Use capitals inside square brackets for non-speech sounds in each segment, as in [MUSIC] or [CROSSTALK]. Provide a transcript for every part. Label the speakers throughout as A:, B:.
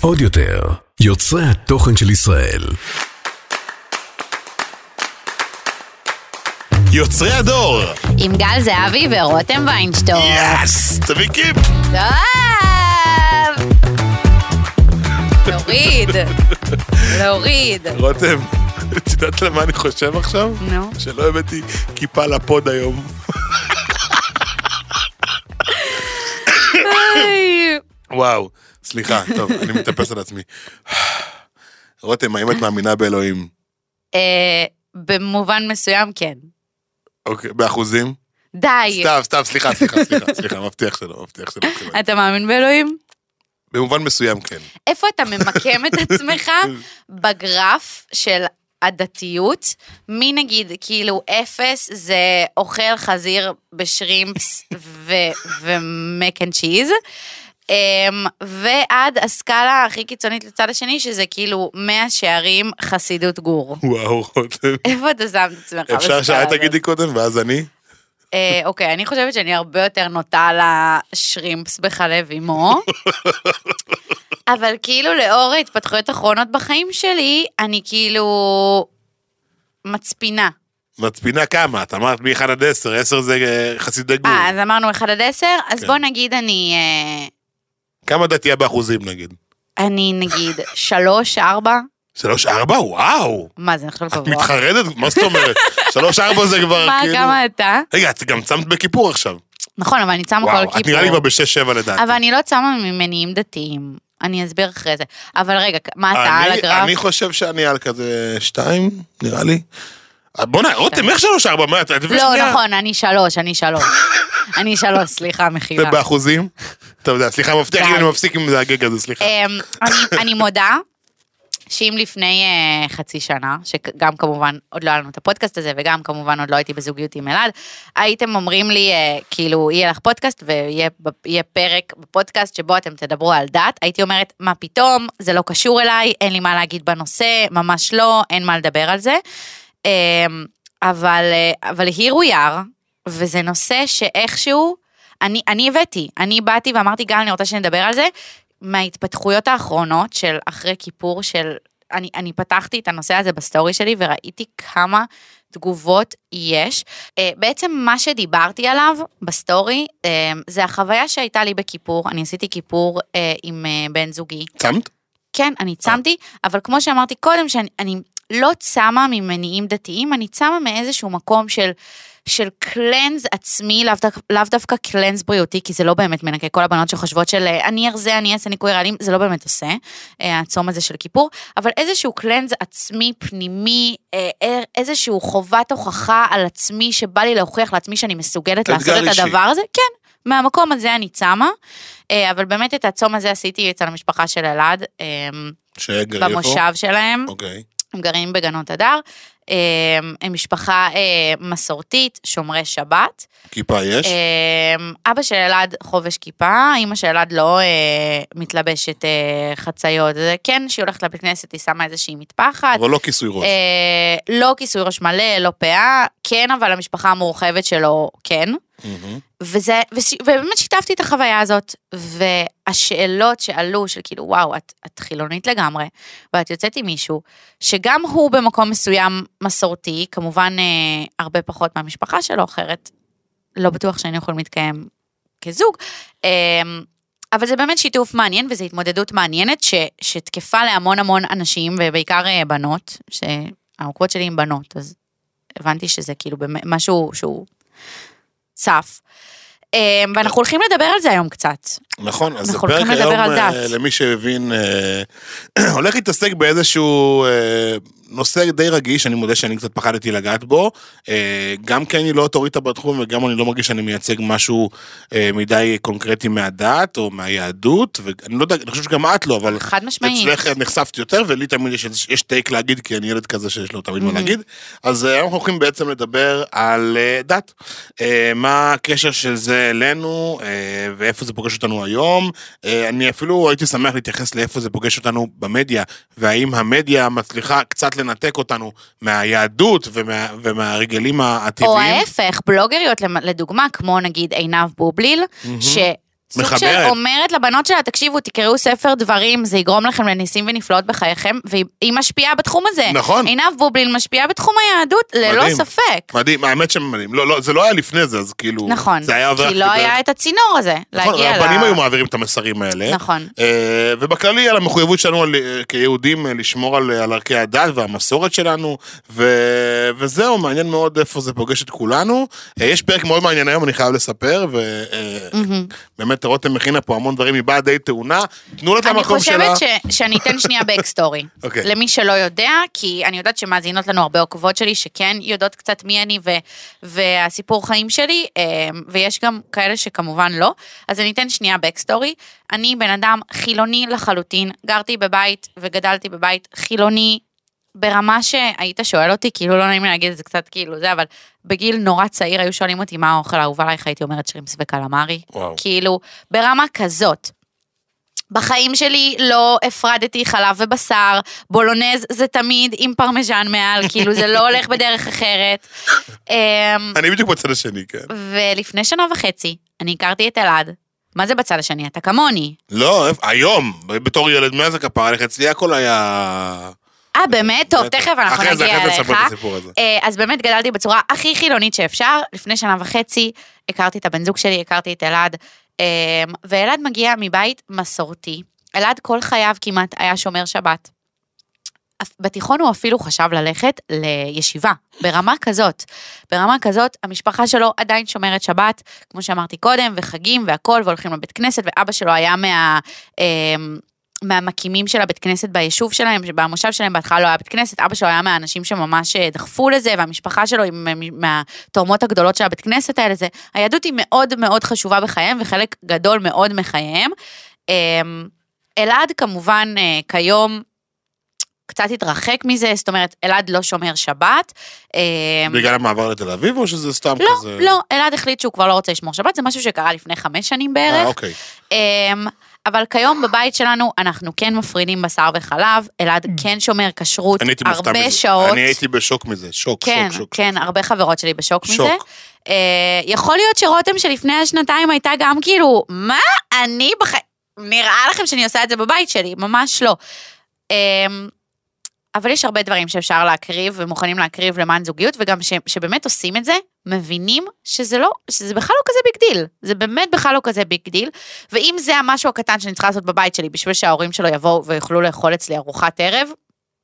A: עוד יותר, יוצרי התוכן של ישראל.
B: יוצרי הדור!
C: עם גל זהבי ורותם ויינשטור.
B: יס! תביא קיפ!
C: טוב! להוריד. להוריד.
B: רותם, את יודעת למה אני חושב עכשיו?
C: נו.
B: שלא הבאתי כיפה לפוד היום. וואו, סליחה, טוב, אני מתאפס על עצמי. רותם, האם את מאמינה באלוהים?
C: אה, במובן מסוים כן.
B: אוקיי, באחוזים?
C: די.
B: סתם, סתם, סליחה, סליחה, סליחה, סליחה, מבטיח שלא, מבטיח שלא.
C: אתה מאמין באלוהים?
B: במובן מסוים כן.
C: איפה אתה ממקם את עצמך [LAUGHS] בגרף של הדתיות? מי נגיד, כאילו אפס זה אוכל חזיר בשרימפס ו mac and cheese, ועד הסקאלה הכי קיצונית לצד השני, שזה כאילו מאה שערים חסידות גור.
B: וואו, רותם.
C: איפה אתה שם את עצמך?
B: אפשר
C: בסקאלה
B: שאת
C: הזאת?
B: תגידי קודם ואז אני?
C: אה, אוקיי, אני חושבת שאני הרבה יותר נוטה לשרימפס בחלב אימו. אבל כאילו לאור ההתפתחויות האחרונות בחיים שלי, אני כאילו מצפינה.
B: מצפינה כמה? את אמרת מ-1 עד 10, 10 זה אה, חסידי גור.
C: אה, אז אמרנו 1 עד 10, אז
B: כן.
C: בוא נגיד אני,
B: כמה דתייה באחוזים נגיד?
C: אני נגיד 3, 4,
B: 3, 4? וואו!
C: מה זה נחשב
B: את
C: גבוה?
B: מתחרדת? מה זאת אומרת? [LAUGHS] 3, 4 זה כבר
C: מה,
B: כאילו...
C: כמה אתה?
B: רגע, את גם צמת בכיפור עכשיו.
C: נכון, אבל אני צמה כל
B: את נראה לי
C: כיפור.
B: כבר ב-6-7 לדעתי.
C: אבל אני לא צמה ממניעים דתיים. אני אסביר אחרי זה. אבל רגע, מה אתה על הגרף?
B: אני חושב שאני על כזה 2, נראה לי. אה, בוא'נה, רותם, איך 3, 4? מה, את לפני
C: לא,
B: שנייה?
C: נכון, אני שלוש, אני שלוש. [LAUGHS] אני שלוש, סליחה, מחילה.
B: ובאחוזים? אתה יודע, סליחה, מבטיח לי. אני מפסיק עם זה הגג הזה, סליחה.
C: אמ, אני- אני מודה שאם לפני אה, חצי שנה, שגם כמובן עוד לא היה לנו את הפודקאסט הזה, וגם כמובן עוד לא הייתי בזוגיות עם אלעד, הייתם אומרים לי, אה, כאילו, יהיה לך פודקאסט ויהיה ב- יהיה פרק בפודקאסט שבו אתם תדברו על דת, הייתי אומרת, מה פתאום, זה לא קשור אליי, אין לי מה להגיד בנושא, ממש לא, אין מה לדבר על זה. אמ, אבל, אה, אבל here we are, וזה נושא שאיכשהו, אני, אני הבאתי, אני באתי ואמרתי, גל, אני רוצה שנדבר על זה, מההתפתחויות האחרונות של אחרי כיפור של, אני, אני פתחתי את הנושא הזה בסטורי שלי וראיתי כמה תגובות יש. אה, בעצם מה שדיברתי עליו בסטורי, אה, זה החוויה שהייתה לי בכיפור, אני עשיתי כיפור עם בן זוגי.
B: צמת?
C: כן, אני צמתי, אבל כמו שאמרתי קודם, שאני אני לא צמה ממניעים דתיים, אני צמה מאיזשהו מקום של, של קלנז עצמי, לאו, דו- לאו דווקא קלנז בריאותי, כי זה לא באמת מנקה. כל הבנות שחושבות של אה, אני ארזה, אני אעשה ניקוי רעלים, זה לא באמת עושה, אה, הצום הזה של כיפור, אבל איזשהו קלנז עצמי, פנימי, אה, איזשהו חובת הוכחה על עצמי, שבא לי להוכיח לעצמי שאני מסוגלת לעשות את
B: אישי.
C: הדבר הזה, כן. מהמקום הזה אני צמה, אבל באמת את הצום הזה עשיתי אצל המשפחה של אלעד,
B: שגר איפה?
C: במושב שלהם,
B: אוקיי.
C: הם גרים בגנות הדר, הם משפחה אה, מסורתית, שומרי שבת.
B: כיפה יש?
C: אה, אבא של אלעד חובש כיפה, אימא של אלעד לא אה, מתלבשת חציות, זה כן, שהיא הולכת לבית כנסת, היא שמה איזושהי מטפחת.
B: אבל לא כיסוי ראש.
C: לא כיסוי ראש מלא, לא פאה, כן, אבל המשפחה המורחבת שלו, כן.
B: מהמם.
C: וזה, וש, ובאמת שיתפתי את החוויה הזאת, והשאלות שעלו של כאילו, וואו, את, את חילונית לגמרי, ואת יוצאת עם מישהו, שגם הוא במקום מסוים מסורתי, כמובן אה, הרבה פחות מהמשפחה שלו, אחרת לא בטוח שהיינו יכולים להתקיים כזוג, אה, אבל זה באמת שיתוף מעניין, וזו התמודדות מעניינת, ש, שתקפה להמון המון אנשים, ובעיקר אה, בנות, שהעוקבות שלי עם בנות, אז הבנתי שזה כאילו משהו שהוא צף. אה, ואנחנו הולכים לדבר על זה היום קצת.
B: נכון, אז
C: אנחנו
B: הפרק היום,
C: על
B: אה. למי שהבין, אה, [CLEARS THROAT] הולך להתעסק באיזשהו אה, נושא די רגיש, אני מודה שאני קצת פחדתי לגעת בו. אה, גם כי אני לא אוטוריטה בתחום וגם אני לא מרגיש שאני מייצג משהו אה, מדי קונקרטי מהדת או מהיהדות, ואני לא יודע, אני חושב שגם את לא, אבל
C: חד משמעית.
B: אצלך נחשפת יותר, ולי תמיד יש, יש טייק להגיד, כי אני ילד כזה שיש לו תמיד מה להגיד. אז אה, אנחנו הולכים בעצם לדבר על דת. מה הקשר של זה אלינו, ואיפה זה פוגש אותנו היום. אני אפילו הייתי שמח להתייחס לאיפה זה פוגש אותנו במדיה, והאם המדיה מצליחה קצת לנתק אותנו מהיהדות ומה, ומהרגלים
C: או
B: הטבעיים.
C: ההפך, בלוגריות לדוגמה, כמו נגיד עינב בובליל,
B: מהמם.
C: ש... סוג. של אומרת לבנות שלה, תקשיבו, תקראו ספר דברים, זה יגרום לכם לניסים ונפלאות בחייכם, והיא משפיעה בתחום הזה.
B: נכון.
C: עינב בובלין משפיעה בתחום היהדות, ללא
B: מדהים.
C: ספק.
B: מדהים, האמת שמדהים. לא, לא, זה לא היה לפני זה, אז כאילו...
C: נכון,
B: זה היה עובר
C: כי לא
B: כדרך-
C: היה את הצינור הזה,
B: נכון,
C: להגיע ל...
B: רבנים היו מעבירים את המסרים האלה.
C: נכון.
B: אה, ובכללי על המחויבות שלנו אה, כיהודים אה, לשמור על, על ערכי הדת והמסורת שלנו, ו, וזהו, מעניין מאוד איפה זה פוגש את כולנו. יש פרק מאוד מעניין היום, אני חייב לספר,
C: מהמם.
B: ובאמת רותם הכינה פה המון דברים, היא באה די טעונה. תנו לה את
C: אני
B: המקום שלה.
C: חושבת ש, שאני אתן שנייה בקסטורי. [LAUGHS]
B: אוקיי.
C: למי שלא יודע, כי אני יודעת שמאזינות לנו הרבה עוקבות שלי, שכן יודעות קצת מי אני ו, והסיפור חיים שלי, אה, ויש גם כאלה שכמובן לא. אז אני אתן שנייה backstory. אני בן אדם חילוני לחלוטין, גרתי בבית וגדלתי בבית חילוני. ברמה שהיית שואל אותי, כאילו לא נעים לי להגיד את זה קצת כאילו זה, אבל בגיל נורא צעיר היו שואלים אותי מה האוכל האהוב עלייך, הייתי אומרת שרימפס וקלמרי.
B: וואו.
C: כאילו, ברמה כזאת. בחיים שלי לא הפרדתי חלב ובשר, בולונז זה תמיד עם פרמיז'ן מעל, כאילו זה לא הולך בדרך אחרת. [LAUGHS] אמ,
B: אני בדיוק בצד השני, כן.
C: ולפני שנה וחצי, אני הכרתי את אלעד. מה זה בצד השני? אתה כמוני.
B: לא, היום, בתור ילד, מאז הכפרה עליך, אצלי הכל היה...
C: אה, באמת? טוב. תכף אנחנו נגיע
B: אחרי זה
C: אליך.
B: הסיפור הזה.
C: אה, אז באמת גדלתי בצורה הכי חילונית שאפשר. לפני שנה וחצי הכרתי את הבן זוג שלי, הכרתי את אלעד, אה, ואלעד מגיע מבית מסורתי. אלעד כל חייו כמעט היה שומר שבת. בתיכון הוא אפילו חשב ללכת לישיבה, ברמה כזאת. ברמה כזאת, המשפחה שלו עדיין שומרת שבת, כמו שאמרתי קודם, וחגים והכל, והולכים לבית כנסת, ואבא שלו היה מה... אה, מהמקימים של הבית כנסת ביישוב שלהם, במושב שלהם בהתחלה לא היה בית כנסת, אבא שלו היה מהאנשים שממש אה, דחפו לזה, והמשפחה שלו היא מה- מהתורמות הגדולות של הבית כנסת האלה, זה, היהדות היא מאוד מאוד חשובה בחייהם, וחלק גדול מאוד מחייהם. אמ, אלעד כמובן אה, כיום קצת התרחק מזה, זאת אומרת, אלעד לא שומר שבת. אמ,
B: בגלל המעבר לתל אביב, או שזה סתם
C: לא,
B: כזה...
C: לא, אלעד החליט שהוא כבר לא רוצה לשמור שבת, זה משהו שקרה לפני חמש שנים
B: אה,
C: בערך.
B: אוקיי.
C: אבל כיום בבית שלנו אנחנו כן מפרידים בשר וחלב, אלעד כן שומר כשרות הרבה
B: מזה.
C: שעות.
B: אני הייתי בשוק מזה, שוק,
C: כן,
B: שוק, שוק.
C: כן, הרבה חברות שלי בשוק
B: שוק.
C: מזה. אה, יכול להיות שרותם שלפני השנתיים הייתה גם כאילו, מה אני בחיים, נראה לכם שאני עושה את זה בבית שלי, ממש לא. אמ, אבל יש הרבה דברים שאפשר להקריב ומוכנים להקריב למען זוגיות, וגם ש, שבאמת עושים את זה, מבינים שזה לא, שזה בכלל לא כזה big deal. זה באמת בכלל לא כזה big deal. ואם זה המשהו הקטן שאני צריכה לעשות בבית שלי בשביל שההורים שלו יבואו ויוכלו לאכול אצלי ארוחת ערב,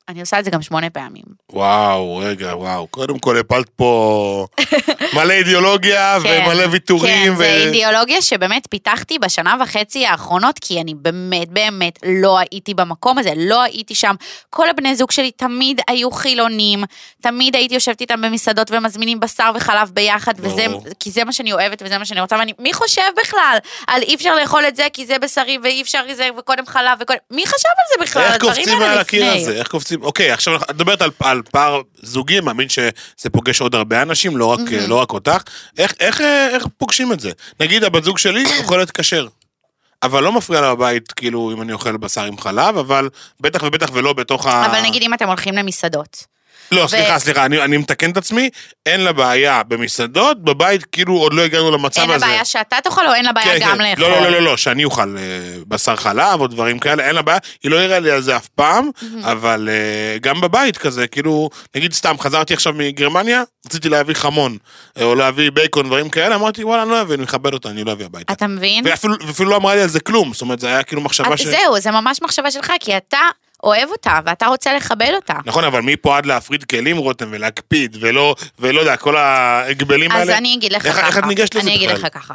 C: אני עושה את זה גם שמונה פעמים.
B: וואו, רגע, וואו. קודם כל הפלת פה [LAUGHS] מלא אידיאולוגיה
C: כן,
B: ומלא ויתורים.
C: כן, זה אידיאולוגיה שבאמת פיתחתי בשנה וחצי האחרונות, כי אני באמת באמת לא הייתי במקום הזה, לא הייתי שם. כל הבני זוג שלי תמיד היו חילונים, תמיד הייתי יושבת איתם במסעדות ומזמינים בשר וחלב ביחד, וזה. כי זה מה שאני אוהבת וזה מה שאני רוצה, ואני, מי חושב בכלל על אי אפשר לאכול את זה כי זה בשרי ואי אפשר זה וקודם חלב וקודם, מי חשב על זה בכלל?
B: איך קופצים על הקיר. הזה? איך קופצים? אוקיי, עכשיו את מדברת על, על פער זוגי, מאמין שזה פוגש עוד הרבה אנשים, לא רק, לא רק אותך. איך, איך, אה, איך פוגשים את זה? נגיד הבת זוג שלי אוכלת כשר. אבל לא מפריע לה בבית, כאילו, אם אני אוכל בשר עם חלב, אבל בטח ובטח ולא בתוך ה...
C: אבל נגיד אם אתם הולכים למסעדות.
B: לא, סליחה, סליחה, אני, אני מתקן את עצמי, אין לה בעיה במסעדות, בבית כאילו עוד לא הגענו למצב
C: אין
B: הזה.
C: לה בעיה שאתה תאכל או אין לה בעיה
B: כן,
C: גם
B: כן.
C: לאכול?
B: לא, לא, לא, לא, לא, שאני אוכל אה, בשר חלב או דברים כאלה, אין לה בעיה, היא לא הראה לי על זה אף פעם, אבל אה, גם בבית כזה, כאילו, נגיד סתם, חזרתי עכשיו מגרמניה, רציתי להביא חמון, אה, או להביא בייקון, דברים כאלה, אמרתי, וואלה, אני לא אביא, אני מכבד אותה, אני לא אביא הביתה.
C: אתה מבין?
B: ואפילו ואפילו לא אמרה לי על זה כלום, זאת אומרת, זה היה כאילו מחשבה ש...
C: זהו, זה ממש מחשבה שלך, כי אתה אוהב אותה, ואתה רוצה לכבד אותה.
B: נכון, אבל מפה עד להפריד כלים, רותם, ולהקפיד, ולא, ולא יודע, כל ההגבלים האלה.
C: אז אני אגיד לך
B: איך-
C: ככה.
B: איך את ניגשת לזה
C: אני אגיד
B: בכלל?
C: לך ככה.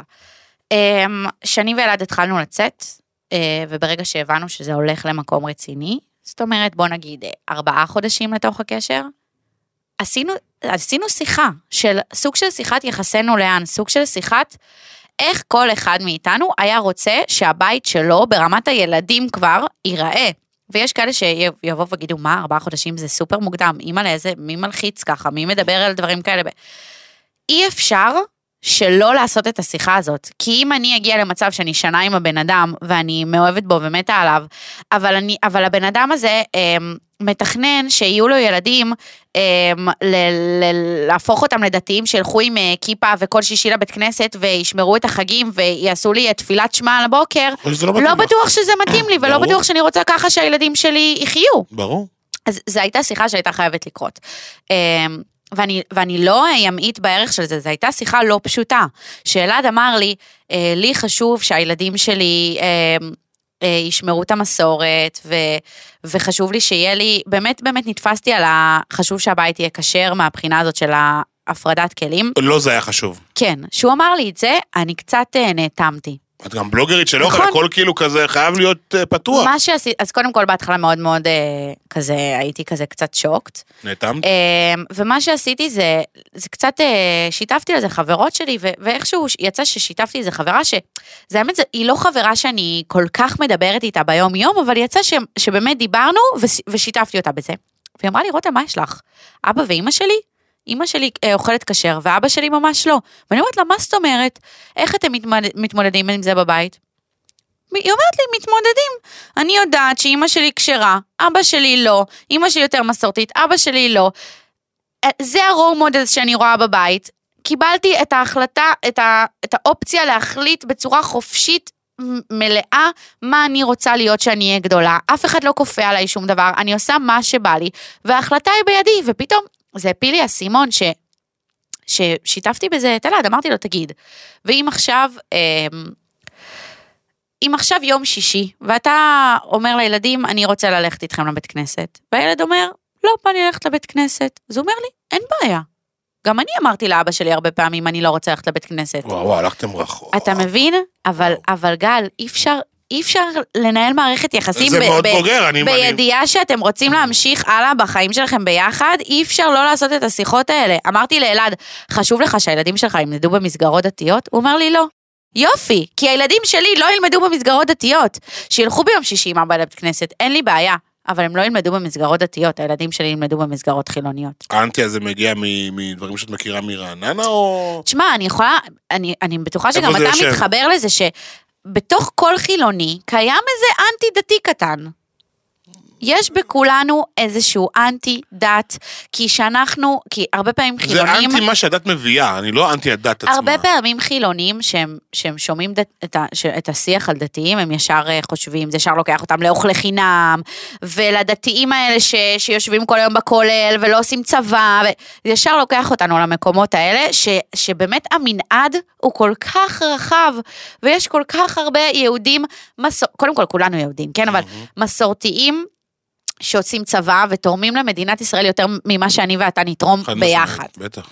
C: אמ, שני ואלעד התחלנו לצאת, אה, וברגע שהבנו שזה הולך למקום רציני, זאת אומרת, בוא נגיד אה, ארבעה חודשים לתוך הקשר, עשינו, עשינו שיחה של סוג של שיחת יחסינו לאן, סוג של שיחת איך כל אחד מאיתנו היה רוצה שהבית שלו ברמת הילדים כבר ייראה. ויש כאלה שיבואו ויגידו, מה, ארבעה חודשים זה סופר מוקדם, אימא לאיזה, מי מלחיץ ככה, מי מדבר על דברים כאלה. אי אפשר שלא לעשות את השיחה הזאת. כי אם אני אגיע למצב שאני שנה עם הבן אדם, ואני מאוהבת בו ומתה עליו, אבל, אני, אבל הבן אדם הזה אה, מתכנן שיהיו לו ילדים, אה, ל, ל, להפוך אותם לדתיים, שילכו עם אה, כיפה וכל שישי לבית כנסת, וישמרו את החגים, ויעשו לי את תפילת שמע על הבוקר,
B: לא
C: לא. בטוח שזה מתאים לי, ולא
B: ברור.
C: בטוח שאני רוצה ככה שהילדים שלי יחיו.
B: ברור.
C: אז זו הייתה שיחה שהייתה חייבת לקרות. אמ, ואני, ואני לא אמעיט בערך של זה, זו הייתה שיחה לא פשוטה. שאלעד אמר לי, אה, לי חשוב שהילדים שלי אה, אה, ישמרו את המסורת, ו, וחשוב לי שיהיה לי, באמת באמת נתפסתי על ה... חשוב שהבית יהיה כשר מהבחינה הזאת של ההפרדת כלים.
B: לא זה היה חשוב.
C: כן, שהוא אמר לי את זה, אני קצת אה, נאטמתי.
B: את גם בלוגרית של אוכל,
C: נכון.
B: הכל כאילו כזה חייב להיות אה, פתוח.
C: מה שעשיתי, אז קודם כל בהתחלה מאוד מאוד אה, כזה, הייתי כזה קצת שוקט.
B: נאטמת?
C: אמ, ומה שעשיתי זה, זה קצת, אה, שיתפתי לזה חברות שלי, ו- ואיכשהו יצא ששיתפתי איזה חברה ש... זה האמת, זה- היא לא חברה שאני כל כך מדברת איתה ביום יום, אבל יצא ש- שבאמת דיברנו וש- ושיתפתי אותה בזה. והיא אמרה לי, רותם, מה יש לך? אבא ואימא שלי? אימא שלי אה, אוכלת כשר, ואבא שלי ממש לא. ואני אומרת לה, מה זאת אומרת? איך אתם מתמודד, מתמודדים עם זה בבית? היא אומרת לי, מתמודדים. אני יודעת שאימא שלי כשרה, אבא שלי לא, אימא שלי יותר מסורתית, אבא שלי לא. אה, זה ה role models שאני רואה בבית. קיבלתי את ההחלטה, את, ה, את האופציה להחליט בצורה חופשית מלאה מה אני רוצה להיות שאני אהיה גדולה. אף אחד לא כופה עליי שום דבר, אני עושה מה שבא לי, וההחלטה היא בידי, ופתאום זה הפיל לי האסימון ש... ששיתפתי בזה את אלעד, אמרתי לו, תגיד, ואם עכשיו, אמ, אם עכשיו יום שישי, ואתה אומר לילדים, אני רוצה ללכת איתכם לבית כנסת, והילד אומר, לא, בא לי ללכת לבית כנסת, אז הוא אומר לי, אין בעיה. גם אני אמרתי לאבא שלי הרבה פעמים, אני לא רוצה ללכת לבית כנסת.
B: וואו, וואו, הלכתם רחוק.
C: אתה מבין? אבל, אבל גל, אי אפשר, אי אפשר לנהל מערכת יחסים
B: זה
C: ב-
B: מאוד
C: ב-
B: בוגר, אני... אני-
C: בידיעה שאתם רוצים להמשיך הלאה בחיים שלכם ביחד, אי אפשר לא לעשות את השיחות האלה. אמרתי לאלעד, חשוב לך שהילדים שלך ילמדו במסגרות דתיות? הוא אומר לי לא. יופי, כי הילדים שלי לא ילמדו במסגרות דתיות. שילכו ביום שישי עם אבא לבית כנסת, אין לי בעיה. אבל הם לא ילמדו במסגרות דתיות, הילדים שלי ילמדו במסגרות חילוניות.
B: האנטי הזה מגיע מדברים שאת מכירה מרעננה, או...
C: תשמע, אני יכולה, אני, אני בטוחה שגם אתה
B: יושב?
C: מתחבר לזה שבתוך כל חילוני קיים איזה אנטי דתי קטן. יש בכולנו איזשהו אנטי דת, כי שאנחנו, כי הרבה פעמים
B: זה
C: חילונים,
B: אנטי מה שהדת מביאה, אני לא אנטי הדת עצמה.
C: הרבה פעמים חילונים שהם, שהם שומעים דת, את, ה, ש- את השיח על דתיים, הם ישר אה, חושבים, זה ישר לוקח אותם לאוכלי חינם, ולדתיים האלה ש, שיושבים כל היום בכולל ולא עושים צבא, זה ישר לוקח אותנו למקומות האלה, ש, שבאמת המנעד הוא כל כך רחב, ויש כל כך הרבה יהודים, מסור, קודם כל כולנו יהודים, כן, אבל מסורתיים. שעושים צבא ותורמים למדינת ישראל יותר ממה שאני ואתה נתרום
B: חד
C: ביחד.
B: בטח.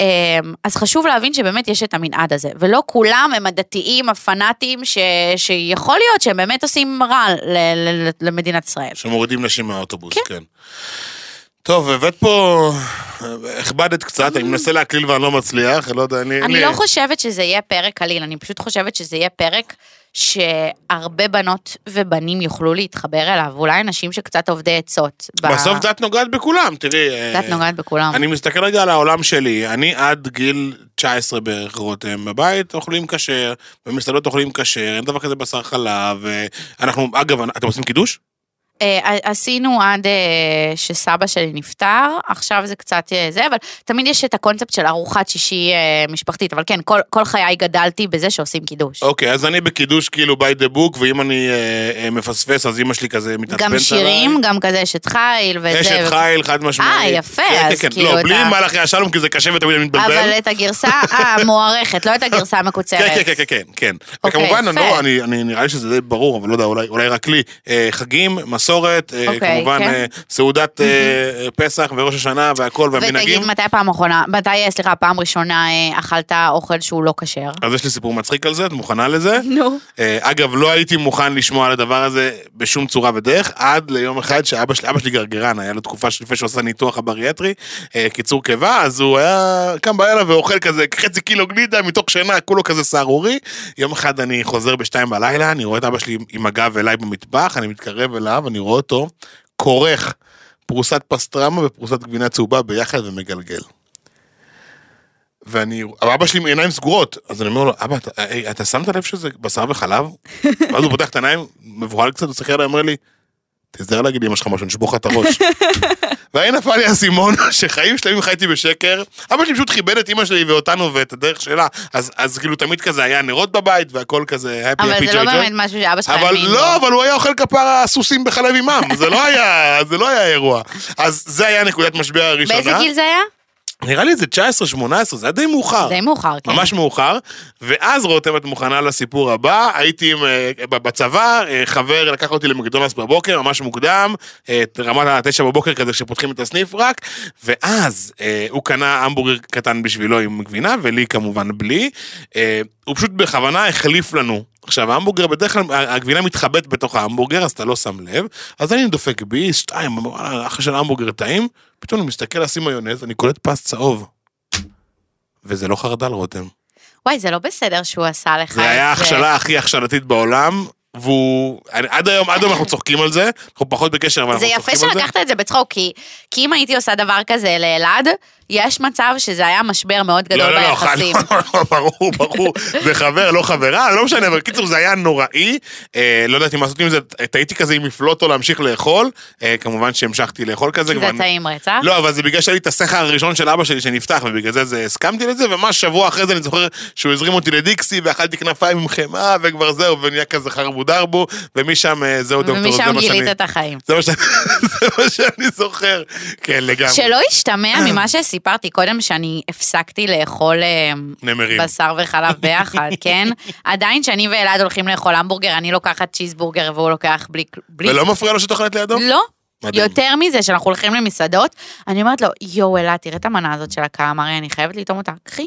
C: אמ, אז חשוב להבין שבאמת יש את המנעד הזה, ולא כולם הם הדתיים הפנאטים ש... שיכול להיות שהם באמת עושים רע ל... ל... למדינת ישראל.
B: שמורידים נשים מהאוטובוס, כן. טוב, הבאת פה... הכבדת קצת, אני מנסה להקליל ואני לא מצליח, לא יודע, אני...
C: אני לא חושבת שזה יהיה פרק קליל, אני פשוט חושבת שזה יהיה פרק שהרבה בנות ובנים יוכלו להתחבר אליו, אולי אנשים שקצת עובדי עצות. ב-
B: בסוף דת נוגעת בכולם, תראי.
C: דת
B: אה,
C: נוגעת בכולם.
B: אני מסתכל רגע על העולם שלי, אני עד גיל 19 בערך רותם, בבית אוכלים כשר, במסעדות אוכלים כשר, אין דבר כזה בשר חלב, אה, אנחנו, אגב, אתם עושים קידוש?
C: אה, עשינו עד אה, שסבא שלי נפטר, עכשיו זה קצת אה, זה, אבל תמיד יש את הקונספט של ארוחת שישי משפחתית, אבל כן, כל, כל חיי גדלתי בזה שעושים קידוש.
B: אוקיי, אז אני בקידוש כאילו by the book, ואם אני אה, מפספס, אז אמא שלי כזה מתעצבנת עליי.
C: גם שירים, גם כזה אשת חיל וזה.
B: אשת
C: ו-
B: חיל, חד משמעית.
C: אה, יפה,
B: כן,
C: אז
B: כן, כן,
C: כאילו
B: לא, בלי
C: ה-
B: מלאכי השלום, כי זה קשה ותמיד אני מתבלבל.
C: אבל את הגרסה המוערכת, לא את הגרסה המקוצרת.
B: כן, כן, כן, כן, כן.
C: אוקיי,
B: וכמובן. לא, אני, אני, נראה לי שזה די ברור, אבל לא יודע, אולי, אולי רק לי. חגים, מסורת, אה,
C: אוקיי,
B: כמובן
C: כן.
B: אה, סעודת אה, פסח וראש השנה והכל והמנהגים.
C: ותגיד, מתי פעם אחרונה, מתי, סליחה, פעם ראשונה אכלת אוכל שהוא לא כשר?
B: אז יש לי סיפור מצחיק על זה, את מוכנה לזה?
C: נו.
B: אה, אגב, לא הייתי מוכן לשמוע על הדבר הזה בשום צורה ודרך, עד ליום אחד שאבא שלי, אבא שלי גרגרן, היה לו תקופה שלפני שהוא עשה ניתוח הבריאטרי, קיצור קיבה, אז הוא היה קם בערב ואוכל כזה חצי קילו גלידה מתוך שינה, כולו כזה סהרורי. יום אחד אני חוזר בשתיים בלילה, אני רואה את אבא שלי עם הגב אליי במטבח, אני מתקרב אליו, אני רואה אותו, כורך פרוסת פסטרמה ופרוסת גבינה צהובה ביחד ומגלגל. ואני, אבא שלי עם עיניים סגורות, אז אני אומר לו, אבא, אתה, אה, אתה שמת לב שזה בשר וחלב? [LAUGHS] ואז הוא פותח את העיניים, מבוהל קצת, הוא מסתכל עליי, אומר לי, תזדהר להגיד לאמא שלך משהו, נשבור לך את הראש. [LAUGHS] והי נפל לי האסימון, [LAUGHS] שחיים שלמים חייתי בשקר. אבא שלי פשוט כיבד את אמא שלי ואותנו ואת הדרך שלה, אז, אז כאילו תמיד כזה היה נרות בבית והכל כזה, happy
C: אבל
B: happy
C: זה לא
B: joy joy.
C: באמת משהו שאבא שלך
B: אבל
C: האמין בו.
B: לא, אבל הוא היה אוכל כפרה סוסים בחלב עימם, זה לא היה, זה לא היה אירוע. אז זה היה נקודת משבר הראשונה.
C: באיזה גיל זה היה?
B: נראה לי זה 19-18, זה היה די מאוחר.
C: די מאוחר, כן.
B: ממש מאוחר, ואז רותם את מוכנה לסיפור הבא, הייתי עם, אה, בצבא, אה, חבר לקח אותי למקדונלדס בבוקר, ממש מוקדם, אה, רמת התשע בבוקר כזה שפותחים את הסניף רק, ואז אה, הוא קנה המבורגר קטן בשבילו עם גבינה, ולי כמובן בלי, אה, הוא פשוט בכוונה החליף לנו. עכשיו ההמבורגר בדרך כלל הגבינה מתחבאת בתוך ההמבורגר אז אתה לא שם לב אז אני דופק ביס שתיים אחרי של ההמבורגר טעים פתאום אני מסתכל לשים מיונז אני קולט פס צהוב. וזה לא חרדל רותם.
C: וואי, זה לא בסדר שהוא עשה לך את זה.
B: זה היה ההכשלה הכי הכשלתית בעולם, והוא... עד היום, עד היום אנחנו צוחקים על זה, אנחנו פחות בקשר, אבל
C: זה
B: אנחנו
C: יפה
B: צוחקים על זה.
C: שלקחת את זה בצחוק, כי, כי אם הייתי עושה דבר כזה לאלעד, יש מצב שזה היה משבר מאוד גדול
B: לא, לא, לא,
C: ביחסים.
B: לא, לא, ברור, ברור, זה חבר, לא חברה, לא משנה, אבל קיצור זה היה נוראי, אה, לא יודעת אם לעשות עם זה, טעיתי כזה עם מפלוט או להמשיך לאכול, אה, כמובן שהמשכתי לאכול כזה.
C: כי זה טעים רצח.
B: לא, אבל זה בגלל שהיה לי את הסכר הראשון של אבא שלי שנפתח, ובגלל זה, זה הסכמתי לזה, וממש שבוע אחרי זה אני זוכר שהוא הזרים אותי לדיקסי, ואכלתי כנפיים עם חמאה, וכבר זהו, ונהיה כזה חרבו דרבו, ומשם אה, זהו דוקטור, זה
C: ומשם
B: מה שאני...
C: גילית את החיים.
B: זה מה שאני- [LAUGHS] זה מה שאני זוכר. כן, לגמרי.
C: שלא ישתמע ממה שסיפרתי קודם, שאני הפסקתי לאכול אה,
B: נמרים.
C: בשר וחלב ביחד, [LAUGHS] כן? עדיין כשאני ואלעד הולכים לאכול המבורגר, אני לוקחת צ'יזבורגר והוא לוקח בלי... בלי
B: ולא מפריע לו שאת אוכלת לידו?
C: לא.
B: מדהים.
C: יותר מזה, שאנחנו הולכים למסעדות, אני אומרת לו, יואו, אלעד, תראה את המנה הזאת של הקלמרי, אני חייבת לטעום אותה, קחי.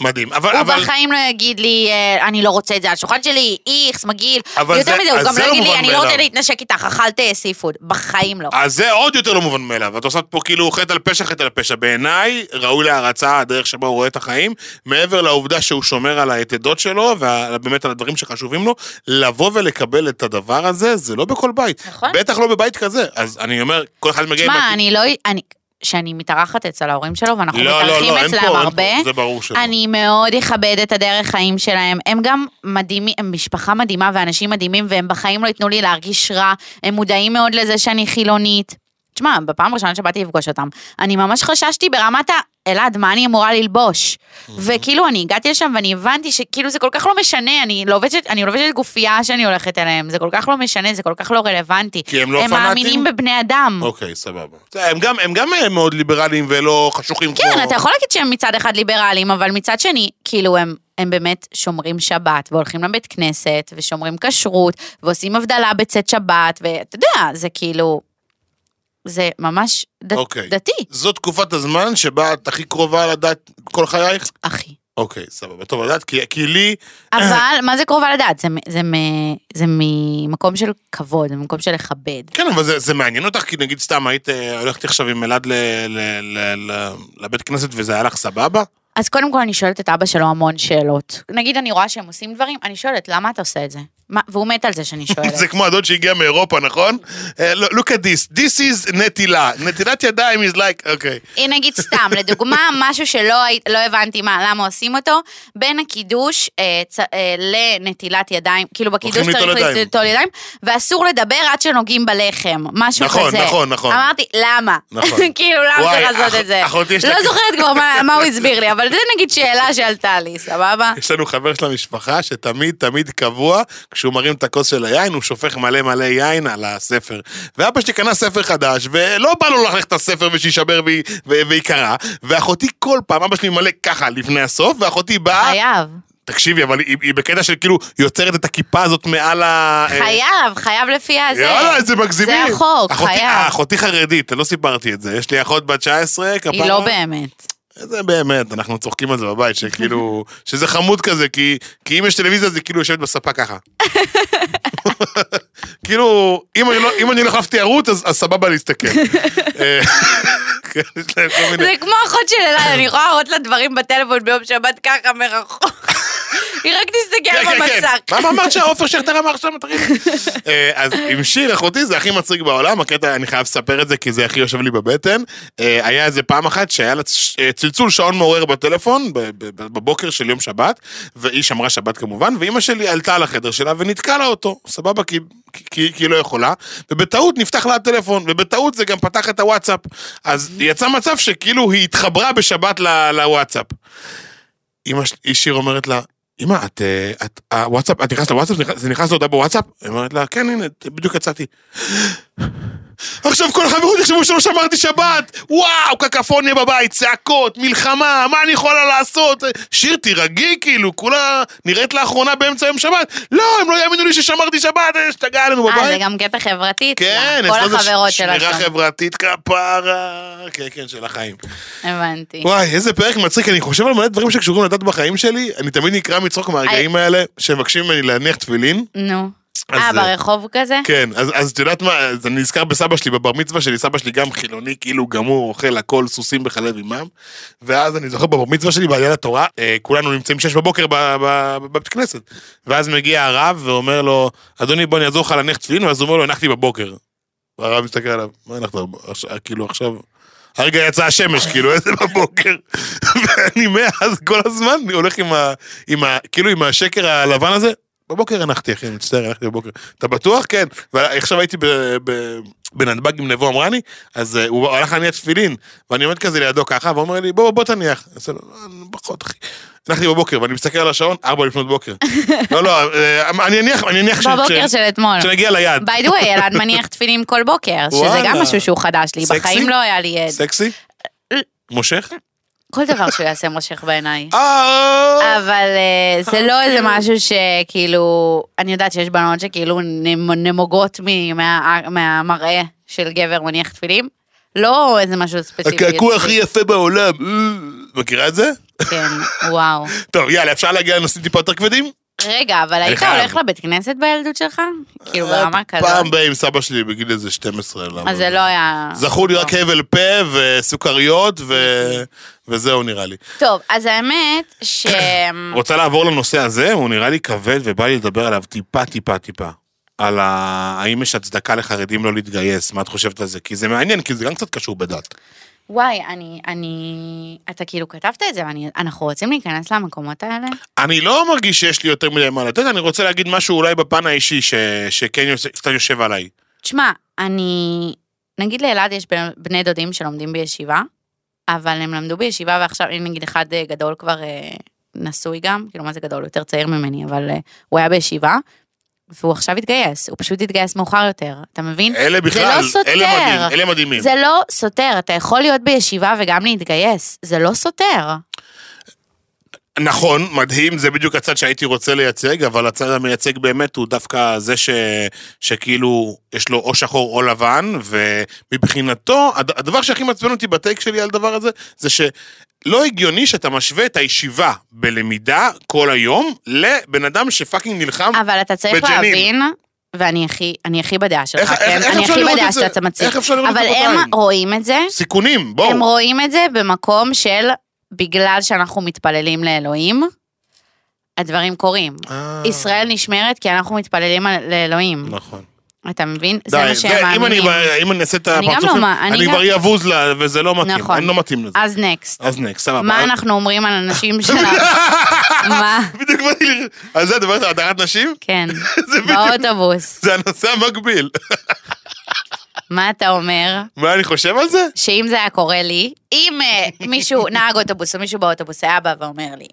B: מדהים. אבל...
C: הוא
B: אבל-
C: בחיים לא יגיד לי, אה, אני לא רוצה את זה על השולחן שלי, איכס, מגעיל. יותר
B: זה-
C: מזה, הוא גם לא
B: לא
C: יגיד לי, אני לא רוצה
B: מאליו."
C: להתנשק איתך, אכלת סיפוד. בחיים לא.
B: אז זה עוד יותר לא מובן מאליו, את עושה פה כאילו חטא על פשע, חטא על פשע. בעיניי, ראוי להערצה הדרך שבה הוא רואה את החיים, מעבר לעובדה שהוא שומר על היתדות שלו, ובאמת על הדברים שחשובים לו, לבוא ולקבל את הדבר הזה, זה לא בכל בית.
C: נכון.
B: בטח לא בבית כזה. אז אני אומר, כל אחד מגיע... עם
C: תשמע,
B: הכ-
C: אני לא... אני... שאני מתארחת אצל ההורים שלו, ואנחנו
B: לא, לא,
C: מתארחים
B: לא, אין
C: אצלם
B: פה,
C: הרבה.
B: פה, זה ברור שלא.
C: אני מאוד אכבד את הדרך חיים שלהם. הם גם מדהימים, הם משפחה מדהימה ואנשים מדהימים, והם בחיים לא ייתנו לי להרגיש רע. הם מודעים מאוד לזה שאני חילונית. תשמע, בפעם הראשונה שבאתי לפגוש אותם, אני ממש חששתי ברמת ה... אלעד, מה אני אמורה ללבוש? וכאילו, אני הגעתי לשם ואני הבנתי שכאילו זה כל כך לא משנה, אני לובשת, אני לובשת גופייה שאני הולכת אליהם, זה כל כך לא משנה, זה כל כך לא רלוונטי.
B: כי הם לא
C: הם
B: פנאטים?
C: מאמינים בבני אדם.
B: אוקיי, סבבה. הם גם, הם גם אה, מאוד ליברליים ולא חשוכים כמו...
C: כן, אתה יכול להגיד שהם מצד אחד ליברליים, אבל מצד שני, כאילו הם, הם באמת שומרים שבת, והולכים לבית כנסת, ושומרים כשרות, ועושים הבדלה בצאת שבת, ואתה יודע, זה כאילו, זה ממש ד,
B: אוקיי.
C: דתי,
B: זו תקופת הזמן שבה את הכי קרובה לדעת כל חייך?
C: אחי.
B: אוקיי, סבבה. טוב לדעת, כי, כי לי...
C: אבל מה זה קרובה לדעת? זה, זה, זה ממקום של כבוד, זה ממקום של לכבד.
B: כן, אבל זה, זה מעניין אותך, כי נגיד סתם היית אה, הולכת עכשיו עם אלעד ל, ל, ל, ל, לבית כנסת וזה היה לך סבבה?
C: אז קודם כל אני שואלת את אבא שלו המון שאלות. נגיד אני רואה שהם עושים דברים, אני שואלת, למה אתה עושה את זה? מה, והוא מת על זה שאני [LAUGHS] שואלת.
B: זה כמו הדוד שהגיע מאירופה, נכון? אה, look at this, this is נטילה. נטילת ידיים is like, אוקיי.
C: הנה נגיד סתם, לדוגמה, [LAUGHS] משהו שלא לא הבנתי מה, למה עושים אותו, בין הקידוש אה, צ, אה, לנטילת ידיים, כאילו בקידוש צריך
B: ליטול ידיים.
C: ואסור לדבר עד שנוגעים בלחם, משהו
B: נכון,
C: כזה.
B: נכון, נכון.
C: אמרתי, למה?
B: נכון. [LAUGHS]
C: כאילו, למה צריך לעשות את זה? לא זוכרת כבר מה- מה הוא הסביר לי, אבל זה נגיד שאלה שעלתה לי, סבבה?
B: יש לנו חבר של המשפחה שתמיד תמיד קבוע, כשהוא מרים את הכוס של היין, הוא שופך מלא מלא יין על הספר. ואבא שלי קנה ספר חדש, ולא בא לו ללכת את הספר ושישבר ויקרע, ואחותי כל פעם, אבא שלי ממלא ככה לפני הסוף, ואחותי באה,
C: חייב,
B: תקשיבי, אבל היא, היא בקטע של כאילו יוצרת את הכיפה הזאת מעל ה... אה,
C: חייב, חייב לפי הזה.
B: יאללה, איזה מגזימים.
C: זה החוק,
B: אחותי,
C: חייב.
B: אה, אחותי חרדית, לא סיפרתי את זה. יש לי אחות בת 19, כפרה.
C: היא לא באמת.
B: זה באמת, אנחנו צוחקים על זה בבית, שכאילו, [LAUGHS] שזה חמוד כזה, כי, כי אם יש טלוויזיה זה כאילו יושבת בספה ככה. [LAUGHS] כאילו, אם אני לא, אם אני לא החלפתי ערוץ, אז, אז סבבה להסתכל. [LAUGHS] אה, כן.
C: זה כמו אחות של אלעד, אני יכולה להראות לה דברים בטלפון ביום שבת ככה מרחוק. היא רק תסתכל
B: כן, כן, כן.
C: במסך.
B: מה אמרת שעופר שכטר אמר עכשיו? תגיד. אה, אז עם שיר, אחותי, זה הכי מצחיק בעולם, הקטע, אני חייב לספר את זה, כי זה הכי יושב לי בבטן. אה, היה איזה פעם אחת שהיה לה אה, צלצול שעון מעורר בטלפון, בבוקר של יום שבת, והיא שמרה שבת כמובן, ואימא שלי עלתה לחדר שלה ונתקע לה אותו, סבבה, כי... כי, היא לא יכולה, ובטעות נפתח לה הטלפון, ובטעות זה גם פתח את הוואטסאפ. אז יצא מצב שכאילו היא התחברה בשבת לוואטסאפ. אמא שלי, שיר אומרת לה, אמא, את, אה, את, הוואטסאפ, את נכנסת לוואטסאפ? זה נכנס להודעה בוואטסאפ? היא אומרת לה, כן, הנה, בדיוק יצאתי. עכשיו כל החברות יחשבו שלא שמרתי שבת! וואו, קקפוניה בבית, צעקות, מלחמה, מה אני יכולה לעשות? שיר, תירגעי, כאילו, כולה נראית לאחרונה באמצע יום שבת. לא, הם לא יאמינו לי ששמרתי שבת, אה, השתגעה עלינו
C: אה, זה
B: בבית.
C: גם קטע חברתי
B: כן.
C: כל החברות שלה
B: שמירה. חברתית כפרה. כן, כן, של החיים.
C: הבנתי.
B: וואי, איזה פרק מצחיק, אני חושב על מלא דברים שקשורים לדת בחיים שלי, אני תמיד נקרע מצחוק מהרגעים האלה, שמבקשים ממני להניח תפילין.
C: נו. אה,
B: אה,
C: ברחוב כזה?
B: כן, אז, אז את יודעת מה, אז אני נזכר בסבא שלי, בבר מצווה שלי, סבא שלי גם חילוני, כאילו גמור, אוכל הכל, סוסים בחלב עימם. ואז אני זוכר בבר מצווה שלי, בעלייה לתורה, אה, כולנו נמצאים שש בבוקר בבית כנסת. ואז מגיע הרב ואומר לו, אדוני בוא אני אעזור לך להניח תפילין, ואז הוא אומר לו, הנחתי בבוקר. והרב מסתכל עליו, מה הנחת, עכשיו- כאילו עכשיו... הרגע יצאה השמש, כאילו, [LAUGHS] איזה בבוקר. ואני מאז כל הזמן אני הולך עם ה... עם ה... כאילו עם השקר הלבן הזה. בבוקר הנחתי, אחי, אני מצטער, הנחתי בבוקר. אתה בטוח? כן. ועכשיו הייתי. בנתב"ג עם נבו אמרני, אז אה, הוא הלך להניח תפילין, ואני עומד כזה לידו ככה, והוא אומר לי, בוא, בוא תניח. אני עושה לו, "לא, אני פחות, אחי. הנחתי בבוקר, ואני מסתכל על השעון, ארבע לפנות בוקר. [LAUGHS] לא, לא, אה, אני אניח, אני אניח ש-
C: בבוקר של אתמול.
B: כשנגיע ליעד.
C: by the way, אלעד מניח תפילין כל בוקר, שזה. גם משהו שהוא חדש לי. בחיים לא היה לי... עד.
B: סקסי? מושך?
C: כל דבר שהוא יעשה מושך בעיניי.
B: אה!
C: אבל אה, זה לא איזה משהו שכאילו, אני יודעת שיש בנות שכאילו נמ- נמוגות מהמראה של גבר מניח תפילים. לא איזה משהו ספציפי.
B: הקעקוע הכי. יפה בעולם. אה, מכירה את זה?
C: כן, וואו.
B: טוב, יאללה, אפשר להגיע לנושאים טיפה יותר כבדים?
C: רגע, אבל היית
B: חייב.
C: הולך לבית כנסת בילדות שלך? כאילו ברמה כזאת.
B: פעם ב- עם סבא שלי בגיל איזה 12. למה?
C: אז זה לא היה...
B: זכור לי רק הבל פה וסוכריות ו- וזהו נראה לי.
C: טוב, אז האמת ש... [COUGHS]
B: רוצה לעבור לנושא הזה? הוא נראה לי כבד ובא לי לדבר עליו טיפה טיפה טיפה. על ה... האם יש הצדקה לחרדים לא להתגייס, מה את חושבת על זה? כי זה מעניין, כי זה גם קצת קשור בדת.
C: וואי, אני, אני, אתה כאילו כתבת את זה, ואנחנו רוצים להיכנס למקומות האלה?
B: אני לא מרגיש שיש לי יותר מדי מה לתת, אני רוצה להגיד משהו אולי בפן האישי ש... שכן יוס- קצת יושב עליי.
C: תשמע, אני, נגיד לאלעד יש בני- דודים שלומדים בישיבה, אבל הם למדו בישיבה ועכשיו, אם נגיד אחד אה, גדול כבר אה, נשוי גם, כאילו מה זה גדול, יותר צעיר ממני, אבל אה, הוא היה בישיבה, והוא עכשיו התגייס, הוא פשוט התגייס מאוחר יותר, אתה מבין?
B: אלה בכלל,
C: זה לא סותר.
B: אלה מדהים, אלה מדהימים.
C: זה לא סותר, אתה יכול להיות בישיבה וגם להתגייס, זה לא סותר.
B: נכון, מדהים, זה בדיוק הצד שהייתי רוצה לייצג, אבל הצד המייצג באמת הוא דווקא זה ש, שכאילו יש לו או שחור או לבן, ומבחינתו, הד- הדבר שהכי מעצבן אותי בטייק שלי על הדבר הזה, זה שלא הגיוני שאתה משווה את הישיבה בלמידה כל היום לבן אדם שפאקינג נלחם.
C: אבל אתה צריך
B: בג'נין.
C: להבין, ואני הכי, אני הכי בדעה שלך,
B: איך-
C: כן?
B: איך-
C: אני הכי בדעה
B: זה?
C: שאתה מציג.
B: איך אפשר לראות את
C: אבל
B: זה
C: הם
B: בעין?
C: רואים את זה,
B: סיכונים, בואו.
C: הם רואים את זה במקום של בגלל שאנחנו מתפללים לאלוהים, הדברים קורים.
B: אה,
C: ישראל נשמרת כי אנחנו מתפללים לאלוהים.
B: נכון.
C: אתה מבין? זה
B: די,
C: מה
B: זה-
C: שהם
B: אם אני
C: מאמינים.
B: אם אני אעשה את
C: לא
B: הפרצופים,
C: מה- אני
B: כבר אבוז לה, וזה לא מתאים,
C: נכון.
B: אני לא מתאים לזה.
C: אז נקסט.
B: אז נקסט, סבבה.
C: מה אנחנו אומרים על אנשים [LAUGHS] שלנו? מה?
B: בדיוק באתי ל... על זה את מדברת על הדרת נשים?
C: כן, [LAUGHS] באוטובוס.
B: זה הנושא המקביל. [LAUGHS]
C: מה אתה אומר?
B: מה אני חושב על זה?
C: שאם זה היה קורה לי, אם אה, מישהו, נהג אוטובוס או מישהו באוטובוס היה בא ואומר לי,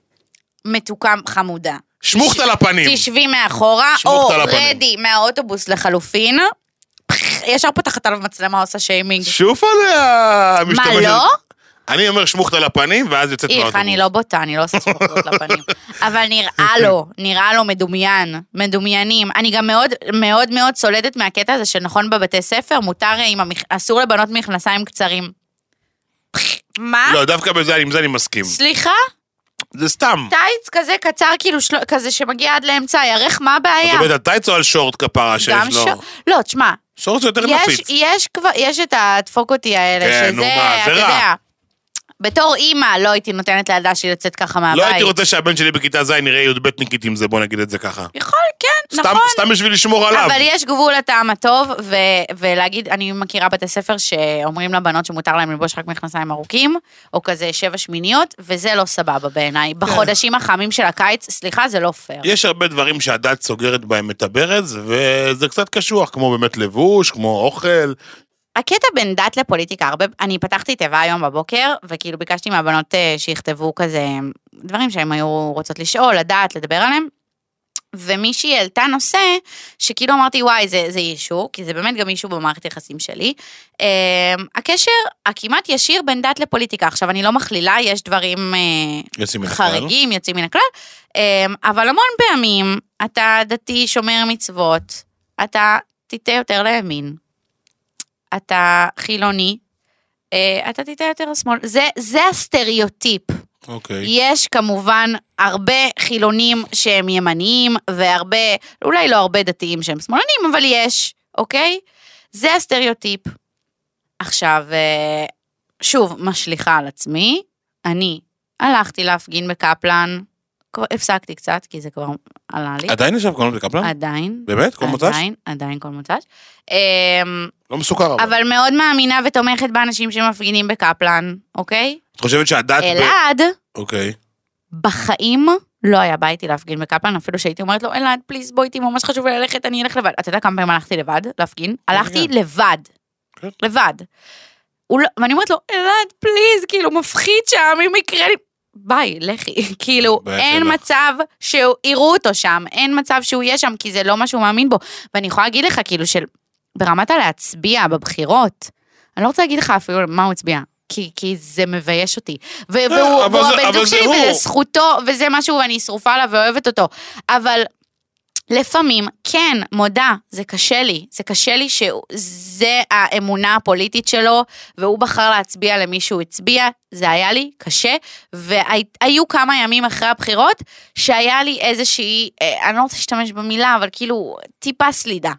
C: מתוקה חמודה,
B: שמוכת על הפנים.
C: תשבי מאחורה,
B: שמוכת
C: או
B: על הפנים.
C: רדי מהאוטובוס לחלופין, ישר פותחת עליו מצלמה עושה שיימינג.
B: שוף עליה.
C: מה,
B: משתמשת-
C: לא?
B: אני אומר שמוכת על הפנים, ואז יוצאת
C: איך,
B: מהאוטובוס.
C: אני לא בוטה, אני לא עושה שמחות לפנים. אבל נראה לו, נראה לו מדומיין, מדומיינים. אני גם מאוד מאוד מאוד סולדת מהקטע הזה שנכון בבתי ספר, מותר אה, עם המכ... אסור לבנות מכנסיים קצרים. מה?
B: לא, דווקא בזה, עם זה אני מסכים.
C: סליחה?
B: זה סתם.
C: טייץ כזה קצר, כאילו, של... כזה שמגיע עד לאמצע הירך, מה
B: את
C: הבעיה?
B: מדברת על טייץ או על שורט כפרה שיש
C: גם
B: לו?
C: ש... לא, תשמע,
B: שורט זה יותר
C: יש,
B: נפיץ.
C: יש כבר, יש את הדפוק אותי האלה,
B: כן,
C: שזה, אתה. יודע, בתור אימא לא הייתי נותנת לילדה שלי לצאת ככה מהבית.
B: לא הייתי רוצה שהבן שלי בכיתה ז' יראה י"בניקית עם זה, בוא נגיד את זה ככה.
C: יכול, כן,
B: סתם-
C: נכון.
B: סתם בשביל לשמור עליו.
C: אבל יש גבול לטעם הטוב, ו- ולהגיד, אני מכירה בתי ספר שאומרים לבנות שמותר להם ללבוש רק מכנסיים ארוכים, או כזה שבע שמיניות, וזה לא סבבה בעיניי. בחודשים החמים של הקיץ, סליחה, זה לא פייר.
B: יש הרבה דברים שהדת סוגרת בהם את הברז, וזה קצת קשוח, כמו באמת לבוש, כמו אוכל.
C: הקטע בין דת לפוליטיקה, הרבה, אני פתחתי תיבה היום בבוקר, וכאילו ביקשתי מהבנות אה, שיכתבו כזה דברים שהן היו רוצות לשאול, לדעת, לדבר עליהם. ומישהי העלתה נושא שכאילו אמרתי וואי זה, זה אישו, כי זה באמת גם אישו במערכת יחסים שלי. אה, הקשר הכמעט ישיר בין דת לפוליטיקה. עכשיו אני לא מכלילה, יש דברים אה,
B: יוצאים.
C: חריגים, יוצאים מן הכלל, אה, אבל המון פעמים אתה דתי, שומר מצוות, אתה תיטה יותר לימין, אתה חילוני, אה, אתה תיטה יותר לשמאל. זה, זה הסטריאוטיפ.
B: אוקיי.
C: יש כמובן הרבה חילונים שהם ימניים, והרבה, אולי לא הרבה דתיים שהם שמאלנים, אבל יש, אוקיי? זה הסטריאוטיפ. עכשיו, אה, שוב, משליכה על עצמי, אני הלכתי להפגין בקפלן, הפסקתי קצת, כי זה כבר עלה לי.
B: עדיין ישב קולנוע בקפלן?
C: עדיין.
B: באמת? כל מוצ"ש?
C: עדיין, עדיין כל מוצ"ש. אמ,
B: לא מסוכר אבל.
C: אבל מאוד מאמינה ותומכת באנשים שמפגינים בקפלן, אוקיי?
B: את חושבת שהדת... ב-
C: אלעד,
B: אוקיי.
C: בחיים לא היה בא איתי להפגין בקפלן, אפילו שהייתי אומרת לו, אלעד, please, בוא איתי, ממש חשוב לי ללכת, אני אלך לבד. אתה יודע כמה פעמים הלכתי לבד להפגין? הלכתי
B: כן.
C: לבד.
B: כן.
C: לבד. לא- ואני אומרת לו, אלעד, please, כאילו, מפחיד שם, אם יקרה לי... ביי, לכי. [LAUGHS] כאילו, אין
B: שלך.
C: מצב שיראו אותו שם, אין מצב שהוא יהיה שם, כי זה לא מה שהוא מאמין בו. ואני יכולה להגיד לך, כאילו, של... ברמת הלהצביע בבחירות, אני לא רוצה להגיד לך אפילו מה הוא הצביע. כי, כי זה מבייש אותי. והוא,
B: אה,
C: והוא הבן זוג שלי. וזה זכותו, וזה משהו, ואני שרופה עליו ואוהבת אותו. אבל לפעמים, כן, מודה, זה קשה לי. זה קשה לי שזה האמונה הפוליטית שלו, והוא בחר להצביע למי שהוא הצביע, זה היה לי קשה, והיו כמה ימים אחרי הבחירות, שהיה לי איזושהי, אה, אני לא רוצה להשתמש במילה, אבל כאילו, טיפה סלידה.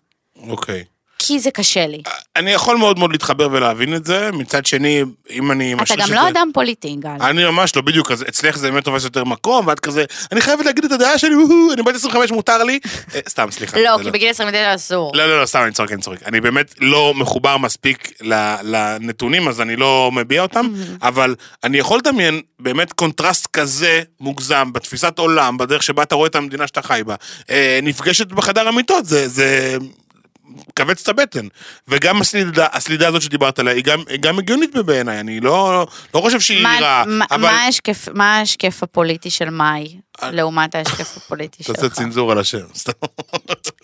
B: אוקיי.
C: כי זה קשה לי.
B: אני יכול מאוד מאוד להתחבר ולהבין את זה, מצד שני, אם אני...
C: אתה גם לא אדם פוליטי, גל.
B: אני ממש לא, בדיוק, אז אצלך זה באמת תופס יותר מקום, ואת כזה, אני חייבת להגיד את הדעה שלי, אני בת 25, מותר לי. [LAUGHS] אה, סתם, סליחה.
C: לא,
B: זה
C: כי בגיל 29 אסור.
B: לא, לא, לא, סתם, אני צוחק, אני צוחק. אני באמת לא מחובר מספיק לנתונים, אז אני לא מביע אותם, אבל אני יכול לדמיין באמת קונטרסט כזה מוגזם בתפיסת עולם, בדרך שבה אתה רואה את המדינה שאתה חי בה, אה, נפגשת בחדר המיטות, זה... זה... כווץ את הבטן. וגם הסלידה, הסלידה הזאת שדיברת עליה, היא גם, היא גם הגיונית בעיניי, אני לא, לא חושב שהיא
C: מה-
B: רעה,
C: מה-
B: אבל...
C: מה ההשקף- מה ההשקף הפוליטי של מאי, לעומת ההשקף הפוליטי
B: תעשה
C: שלך?
B: צנזור על השם, סתם.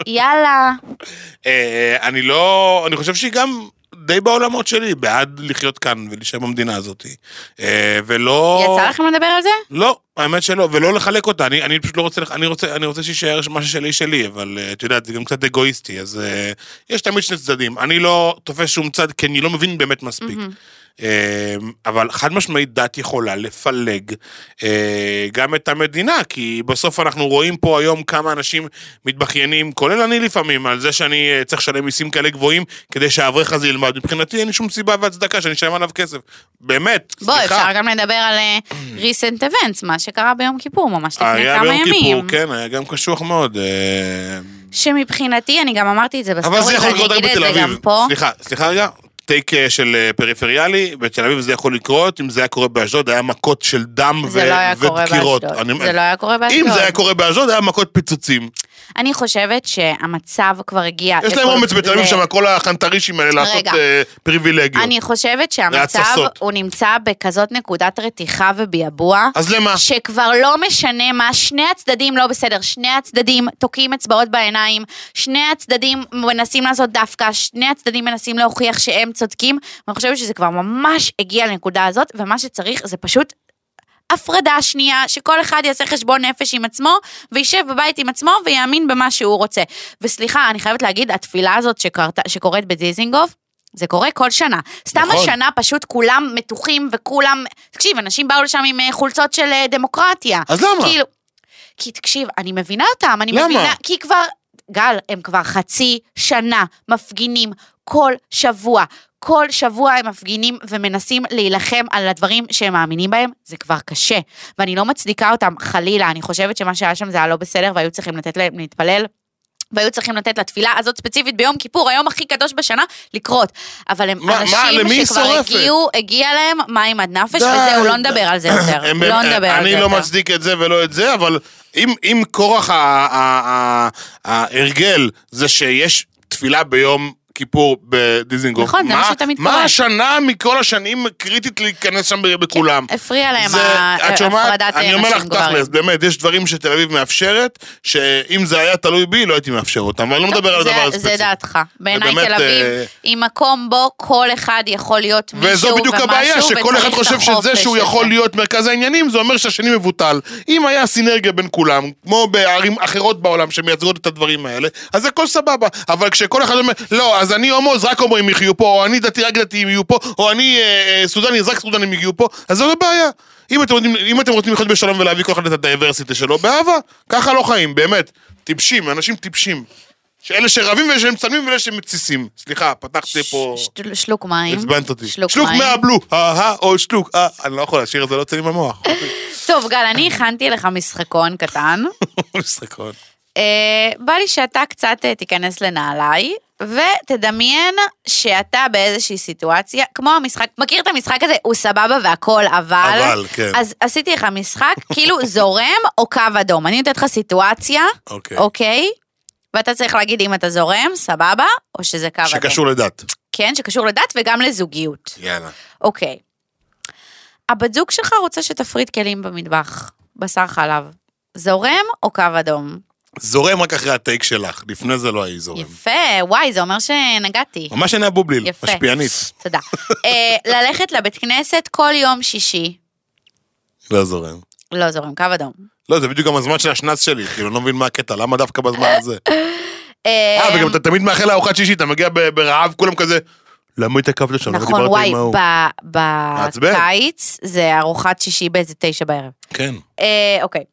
C: יאללה.
B: אה, אני לא, אני חושב שהיא גם די בעולמות שלי, בעד לחיות כאן ולהישאר במדינה הזאת. אה, ולא...
C: יצא לכם לדבר על זה?
B: לא, האמת שלא, ולא לחלק אותה, אני, אני פשוט לא רוצה, אני רוצה, אני רוצה שיישאר מה ששלי שלי, אבל אה, את יודעת, זה גם קצת אגואיסטי, אז אה, יש תמיד שני צדדים. אני לא תופס שום צד, כי אני לא מבין באמת מספיק. אה, אבל חד משמעית דת יכולה לפלג אה, גם את המדינה, כי בסוף אנחנו רואים פה היום כמה אנשים מתבכיינים, כולל אני לפעמים, על זה שאני אה, צריך לשלם מיסים כאלה גבוהים כדי שהאברך הזה ילמד. מבחינתי אין שום סיבה והצדקה שאני אשלם עליו כסף. באמת,
C: בוא,
B: סליחה.
C: אפשר גם לדבר על אה, recent events, מה שקרה ביום כיפור, ממש לפני
B: היה
C: כמה
B: ביום
C: ימים.
B: כיפור, כן, היה גם קשוח מאוד.
C: שמבחינתי, אני גם אמרתי את זה בסטורי,
B: אבל זה יכול לקרות רק בתל אביב. סליחה, סליחה רגע. take אה, של אה, פריפריאלי, בתל אביב זה יכול לקרות, אם זה היה קורה באשדוד, היה מכות של דם ו-
C: זה לא היה קורה
B: ודקירות.
C: באשדוד. זה לא היה קורה באשדוד.
B: אם זה היה קורה באשדוד, היה מכות פיצוצים.
C: אני חושבת שהמצב כבר הגיע...
B: יש להם אומץ בתל אביב שם, כל החנטרישים האלה לעשות. אה, פריבילגיות.
C: אני חושבת שהמצב. הוא נמצא בכזאת נקודת רתיחה וביעבוע.
B: אז למה?
C: שכבר לא משנה מה, שני הצדדים לא בסדר, שני הצדדים תוקעים אצבעות בעיניים, שני הצדדים מנסים לעשות דווקא, שני הצדדים מנסים להוכיח שהם צודקים, ואני חושבת שזה כבר ממש הגיע לנקודה הזאת, ומה שצריך זה פשוט הפרדה שנייה, שכל אחד יעשה חשבון נפש עם עצמו, וישב בבית עם עצמו ויאמין במה שהוא רוצה. וסליחה, אני חייבת להגיד, התפילה הזאת שקרתה, שקורית בדיזינגוף, זה קורה כל שנה. סתם
B: נכון.
C: השנה פשוט כולם מתוחים וכולם... תקשיב, אנשים באו לשם עם אה, חולצות של אה, דמוקרטיה.
B: אז למה?
C: כאילו... כי תקשיב, אני מבינה אותם, אני
B: למה?
C: מבינה... כי כבר... גל, הם כבר חצי שנה מפגינים כל שבוע. כל שבוע הם מפגינים ומנסים להילחם על הדברים שהם מאמינים בהם, זה כבר קשה. ואני לא מצדיקה אותם, חלילה, אני חושבת שמה שהיה שם זה היה לא בסדר, והיו צריכים לתת להם להתפלל. והיו צריכים לתת לתפילה הזאת ספציפית ביום כיפור, היום הכי קדוש בשנה, לקרות. אבל הם
B: מה- מה,
C: אנשים שכבר
B: שורפת?
C: הגיעו, הגיע להם מים עד נפש,
B: די,
C: וזהו, לא. נדבר על זה [COUGHS] יותר.
B: הם-
C: לא
B: הם-
C: נדבר על זה
B: אני
C: יותר.
B: לא מצדיק את זה ולא את זה, אבל אם, אם כורח ההרגל זה שיש תפילה ביום כיפור בדיזינגוף,
C: נכון, זה מה
B: מה-
C: שתמיד
B: מה. השנה מכל השנים קריטית להיכנס שם בכולם?
C: הפריע להם
B: זה-?
C: הפרדת
B: אני אומר לך. תכלס, באמת, יש דברים שתל אביב מאפשרת, שאם זה היה תלוי בי, לא הייתי מאפשר אותם, אבל אני לא מדבר על
C: זה-
B: הדבר
C: זה
B: הספציפי.
C: דעתך. בעיניי תל אביב
B: אה,
C: היא מקום בו כל אחד יכול להיות מישהו
B: וזו בדיוק
C: ומשהו,
B: הבעיה, שכל אחד חושב שזה שהוא. יכול להיות מרכז העניינים, זה אומר שהשני מבוטל. אם היה סינרגיה בין כולם, כמו בערים אחרות בעולם שמייצגות את הדברים האלה, אז הכל סבבה. אבל כשכל אחד אומר, לא, אז אני הומו, אז רק הומואים יחיו פה, או אני דתי, רק דתיים יהיו פה, או אני אה, אה, סודני, אז רק סודנים יגיעו פה, אז זו הבעיה. אם אתם, אם אתם רוצים לחיות בשלום ולהביא כל אחד את ה diversity שלו, באהבה. ככה לא חיים, באמת. טיפשים, אנשים טיפשים. שאלה שרבים ואלה שמצלמים ואלה שמתסיסים. סליחה, פתחתי פה...
C: שלוק מים.
B: עצבנת אותי.
C: שלוק
B: שלוק
C: מים.
B: מהבלו, אהה, או שלוק, אה, אני לא יכול להשאיר את זה, לא יוצא לי במוח. [LAUGHS]
C: טוב, גל, אני הכנתי לך משחקון קטן. [LAUGHS]
B: משחקון.
C: אה, בא לי שאתה קצת אה, תיכנס לנעליי, ותדמיין שאתה באיזושהי סיטואציה, כמו המשחק, מכיר את המשחק הזה? הוא סבבה והכל, אבל...
B: אבל, כן.
C: אז עשיתי לך משחק, [LAUGHS] כאילו זורם או קו אדום. אני נותנת לך סיטואציה,
B: אוקיי.
C: אוקיי? ואתה צריך להגיד אם אתה זורם, סבבה, או שזה קו אדום.
B: שקשור לדת.
C: כן, שקשור לדת וגם לזוגיות.
B: יאללה.
C: אוקיי. הבת זוג שלך רוצה שתפריד כלים במטבח, בשר חלב. זורם או קו אדום?
B: זורם רק אחרי הטייק שלך, לפני זה לא היה זורם.
C: יפה, וואי, זה אומר שנגעתי.
B: ממש עיני הבובליל,
C: יפה.
B: משפיענית. [LAUGHS]
C: תודה. אה, ללכת לבית כנסת כל יום שישי.
B: לא זורם.
C: לא זורם, קו אדום.
B: לא, זה בדיוק גם הזמן של השנץ שלי, כאילו, אני לא מבין מה הקטע, למה דווקא בזמן הזה? [LAUGHS]
C: אה,
B: אה, וגם אתה תמיד מאחל לארוחת שישי, אתה מגיע ברעב, כולם כזה, למה התעכבת שם? למה
C: נכון, וואי,
B: עם ההוא?"
C: ב-
B: מעצבן.
C: בקיץ זה ארוחת שישי באיזה תשע בערב.
B: כן.
C: אה, אוקיי.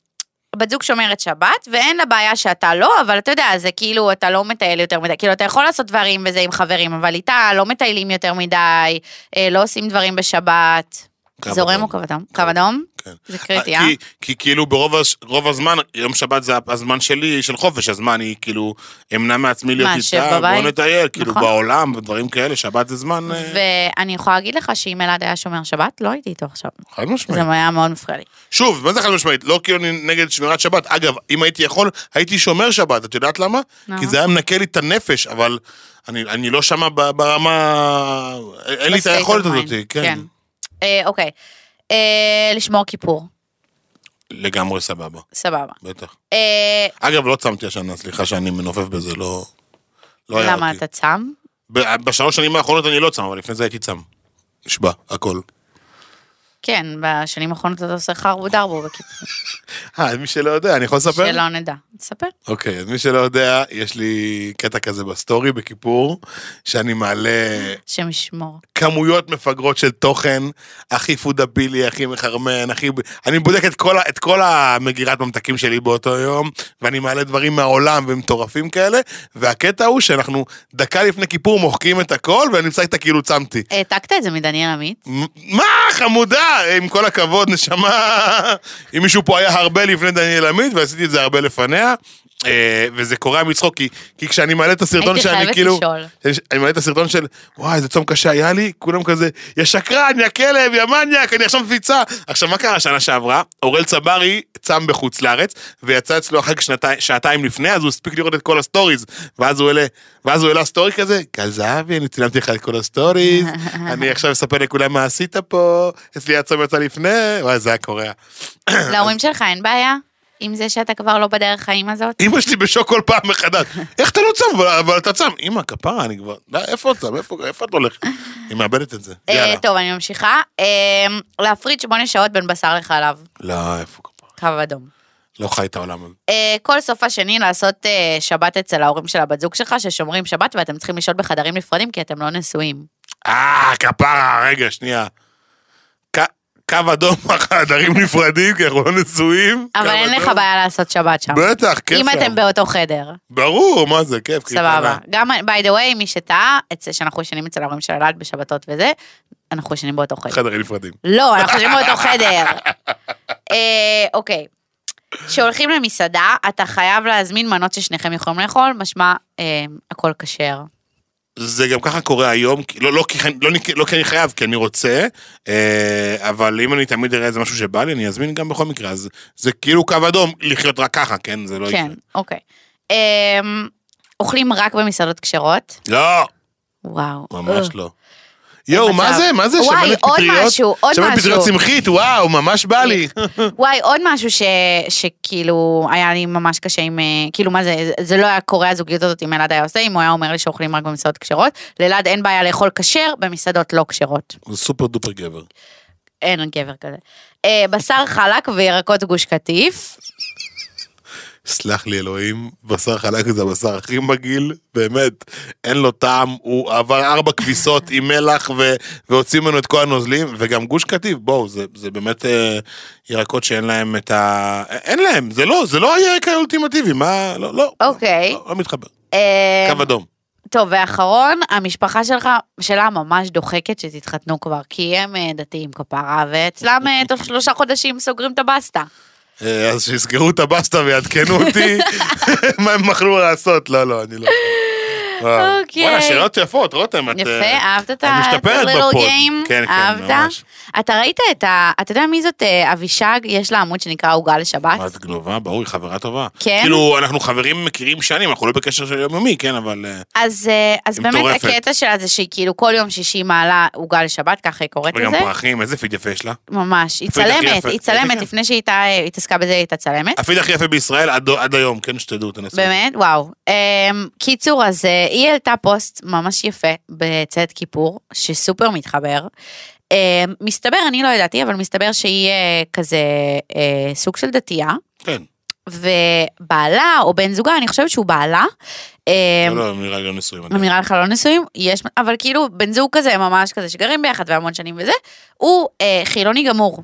C: בת זוג שומרת שבת, ואין לה בעיה שאתה לא, אבל אתה יודע, זה כאילו, אתה לא מטייל יותר מדי, כאילו, אתה יכול לעשות דברים וזה עם חברים, אבל איתה לא מטיילים יותר מדי, אה, לא עושים דברים בשבת. זורם. או קו אדום? קו אדום?
B: כן.
C: זה קריטי, אה?
B: כי, כי כאילו ברוב הש- רוב הזמן, יום שבת זה הזמן שלי של חופש, אז מה, אני כאילו אמנע מעצמי להיות איתה, בוא? נטייל, כאילו
C: נכון.
B: בעולם ודברים כאלה, שבת זה זמן אה,
C: ואני יכולה להגיד לך שאם אלעד היה שומר שבת, לא הייתי איתו עכשיו.
B: חד
C: זה
B: משמעית.
C: היה מאוד מפריע לי.
B: שוב, מה זה חד משמעית? לא כאילו אני נגד שמירת שבת. אגב, אם הייתי יכול, הייתי שומר שבת, את יודעת למה? כי זה היה מנקה לי את הנפש, אבל אני, אני לא שמה ברמה... אין לי את היכולת הזאת,
C: mind.
B: כן.
C: אה, אוקיי. אה, לשמור כיפור,
B: לגמרי סבבה,
C: סבבה.
B: בטח.
C: אה,
B: אגב, לא צמתי השנה, סליחה שאני מנופף בזה, לא... לא היה
C: למה
B: אותי.
C: אתה צם?
B: ב- בשלוש שנים האחרונות אני לא צם, אבל לפני זה הייתי צם. נשבע, הכל.
C: כן, בשנים האחרונות אתה עושה חרבו דרבו בכיפור.
B: אה, מי שלא יודע, אני יכול לספר?
C: שלא נדע. תספר.
B: אוקיי, אז מי שלא יודע, יש לי קטע כזה בסטורי בכיפור, שאני מעלה
C: השם ישמור.
B: כמויות מפגרות של תוכן, הכי food בילי, הכי מחרמן, הכי... אני בודק את כל, את כל המגירת ממתקים שלי באותו יום, ואני מעלה דברים מהעולם ומטורפים כאלה, והקטע הוא שאנחנו דקה לפני כיפור מוחקים את הכל, ואני נמצא איתה כאילו צמתי.
C: העתקת את זה מדניאל עמית?
B: מה, חמודה, עם כל הכבוד, נשמה, אם מישהו פה היה הרבה לפני דניאל עמית, ועשיתי את זה הרבה לפניה. אה, וזה קורע מצחוק, כי, כי כשאני מעלה את הסרטון
C: הייתי
B: שאני
C: חייבת
B: כאילו,
C: לשאול.
B: אני מעלה את הסרטון של, וואי, איזה צום קשה היה לי, כולם כזה, יא שקרן, יא כלב, יא מניאק, אני עכשיו מפיצה. עכשיו, מה קרה שנה שעברה? אוראל צברי צם בחוץ לארץ, ויצא אצלו אחר כך שעתיים לפני, אז הוא הספיק לראות את כל הסטוריז, ואז הוא העלה, ואז הוא העלה סטורי כזה, גל זהבי, אני צילמתי לך את כל הסטוריז, אני [LAUGHS] עכשיו אספר לכולם מה עשית פה, אצלי הצום יצא לפני, וואי, זה היה קורע.
C: להורים שלך אין בעיה? עם זה שאתה כבר לא בדרך חיים הזאת?
B: אמא שלי בשוק כל פעם מחדש, איך אתה לא צם, אבל- אבל אתה צם, אמא, כפרה, אני כבר, לא, איפה אתה, איפה איפה את הולכת? היא מאבדת את זה,
C: אה,
B: יאללה.
C: טוב, אני ממשיכה. אה, להפריד שמונה שעות בין בשר לחלב.
B: לא, איפה כפרה?
C: קו אדום.
B: לא חי את העולם הזה.
C: אה, כל סוף השני לעשות אה, שבת אצל ההורים של הבת זוג שלך, ששומרים שבת ואתם צריכים לשהות בחדרים נפרדים כי אתם לא נשואים.
B: אה, כפרה, רגע, שנייה. קו אדום, [LAUGHS] חדרים נפרדים, כי אנחנו לא נשואים.
C: אבל אין לך. בעיה לעשות שבת שם.
B: בטח, כיף
C: אם
B: שם.
C: אתם באותו חדר.
B: ברור, מה זה, כיף.
C: סבבה. גם, by the way, מי שטעה, שאנחנו ישנים אצל ההורים של אלעד בשבתות וזה, אנחנו ישנים באותו חדר.
B: חדרים נפרדים.
C: לא, אנחנו יושבים באותו חדר. [LAUGHS] אה, אוקיי. כשהולכים למסעדה, אתה חייב להזמין מנות ששניכם יכולים לאכול, משמע אה, הכל כשר.
B: זה גם ככה קורה היום, לא, לא, כי, לא, לא כי אני חייב, כי אני רוצה, אה, אבל אם אני תמיד אראה איזה משהו שבא לי, אני אזמין גם בכל מקרה, אז זה כאילו קו אדום לחיות רק ככה, כן? זה לא
C: כן,
B: יקרה.
C: אוקיי. אה, אוכלים רק במסעדות כשרות?
B: לא,
C: וואו.
B: ממש. לא. יואו, מה. זה? מה זה?
C: וואי,
B: שמנת
C: עוד
B: פטריות?
C: משהו, עוד
B: שמנת
C: משהו.
B: פטריות צמחית, וואו, ממש בא לי. [LAUGHS]
C: וואי, עוד משהו ש, שכאילו היה לי ממש קשה עם, אה, כאילו מה זה, זה לא היה קורה הזוגיות הזאת אם אלעד היה עושה, אם הוא היה אומר לי שאוכלים רק במסעדות כשרות, לאלעד אין בעיה לאכול כשר במסעדות לא כשרות.
B: הוא סופר דופר גבר.
C: אין גבר כזה. אה, בשר חלק וירקות גוש קטיף.
B: סלח לי אלוהים, בשר חלק זה הבשר הכי מגעיל, באמת, אין לו טעם, הוא עבר ארבע כביסות עם מלח ו- והוציא ממנו את כל הנוזלים, וגם גוש קטיף, בואו, זה, זה באמת אה, ירקות שאין להם את ה... אין להם, זה לא, זה לא הירק האולטימטיבי, מה, לא, לא,
C: אוקיי.
B: לא, לא מתחבר,
C: אה,
B: קו אדום.
C: טוב, ואחרון, המשפחה שלך, שלה ממש דוחקת שתתחתנו כבר, כי הם אה, דתיים כפרה, ואצלם אה, תוך שלושה חודשים סוגרים את הבסטה.
B: אה, אז שיסגרו את הבסטה ויעדכנו אותי. [LAUGHS] מה הם יכלו לעשות, לא, לא, אני לא...
C: אוקיי.
B: וואלה, שאלות יפות, רותם, את...
C: יפה,
B: אה,
C: אהבת את
B: את
C: את ה-little game?
B: כן, כן? ממש.
C: אתה ראית את ה... אתה יודע מי זאת אה, אבישג? יש לה עמוד שנקרא עוגה לשבת.
B: את גנובה? ברור, היא חברה טובה.
C: כן?
B: כאילו, אנחנו חברים מכירים שנים, אנחנו לא בקשר של יומיומי, כן, אבל... אה,
C: אז, באמת. הקטע שלה זה שהיא כאילו כל יום שישי מעלה עוגה לשבת, ככה היא קוראת
B: וגם
C: לזה.
B: פרחים, איזה פיד יפה יש לה.
C: ממש. היא צלמת. היא צלמת. לפני שהיא התעסקה בזה, היא הייתה צלמת.
B: הפיד הכי יפה בישראל עד היום, כן, שתדעו, תנסו.
C: באמת? וואו. אמ, קיצור, אז אה, היא העלתה פוסט ממש יפה בצאת כיפור, שסופר מתחבר. אמ, מסתבר, אני לא ידעתי, אבל מסתבר שהיא אה, כזה אה, סוג של דתייה,
B: כן.
C: ובעלה, או בן זוגה, אני חושבת שהוא בעלה.
B: לא, לא, נראה לי לא נשואים.
C: הם נראה לך לא נשואים, יש, אבל כאילו בן זוג כזה ממש כזה שגרים ביחד והמון שנים וזה, הוא אה, חילוני גמור.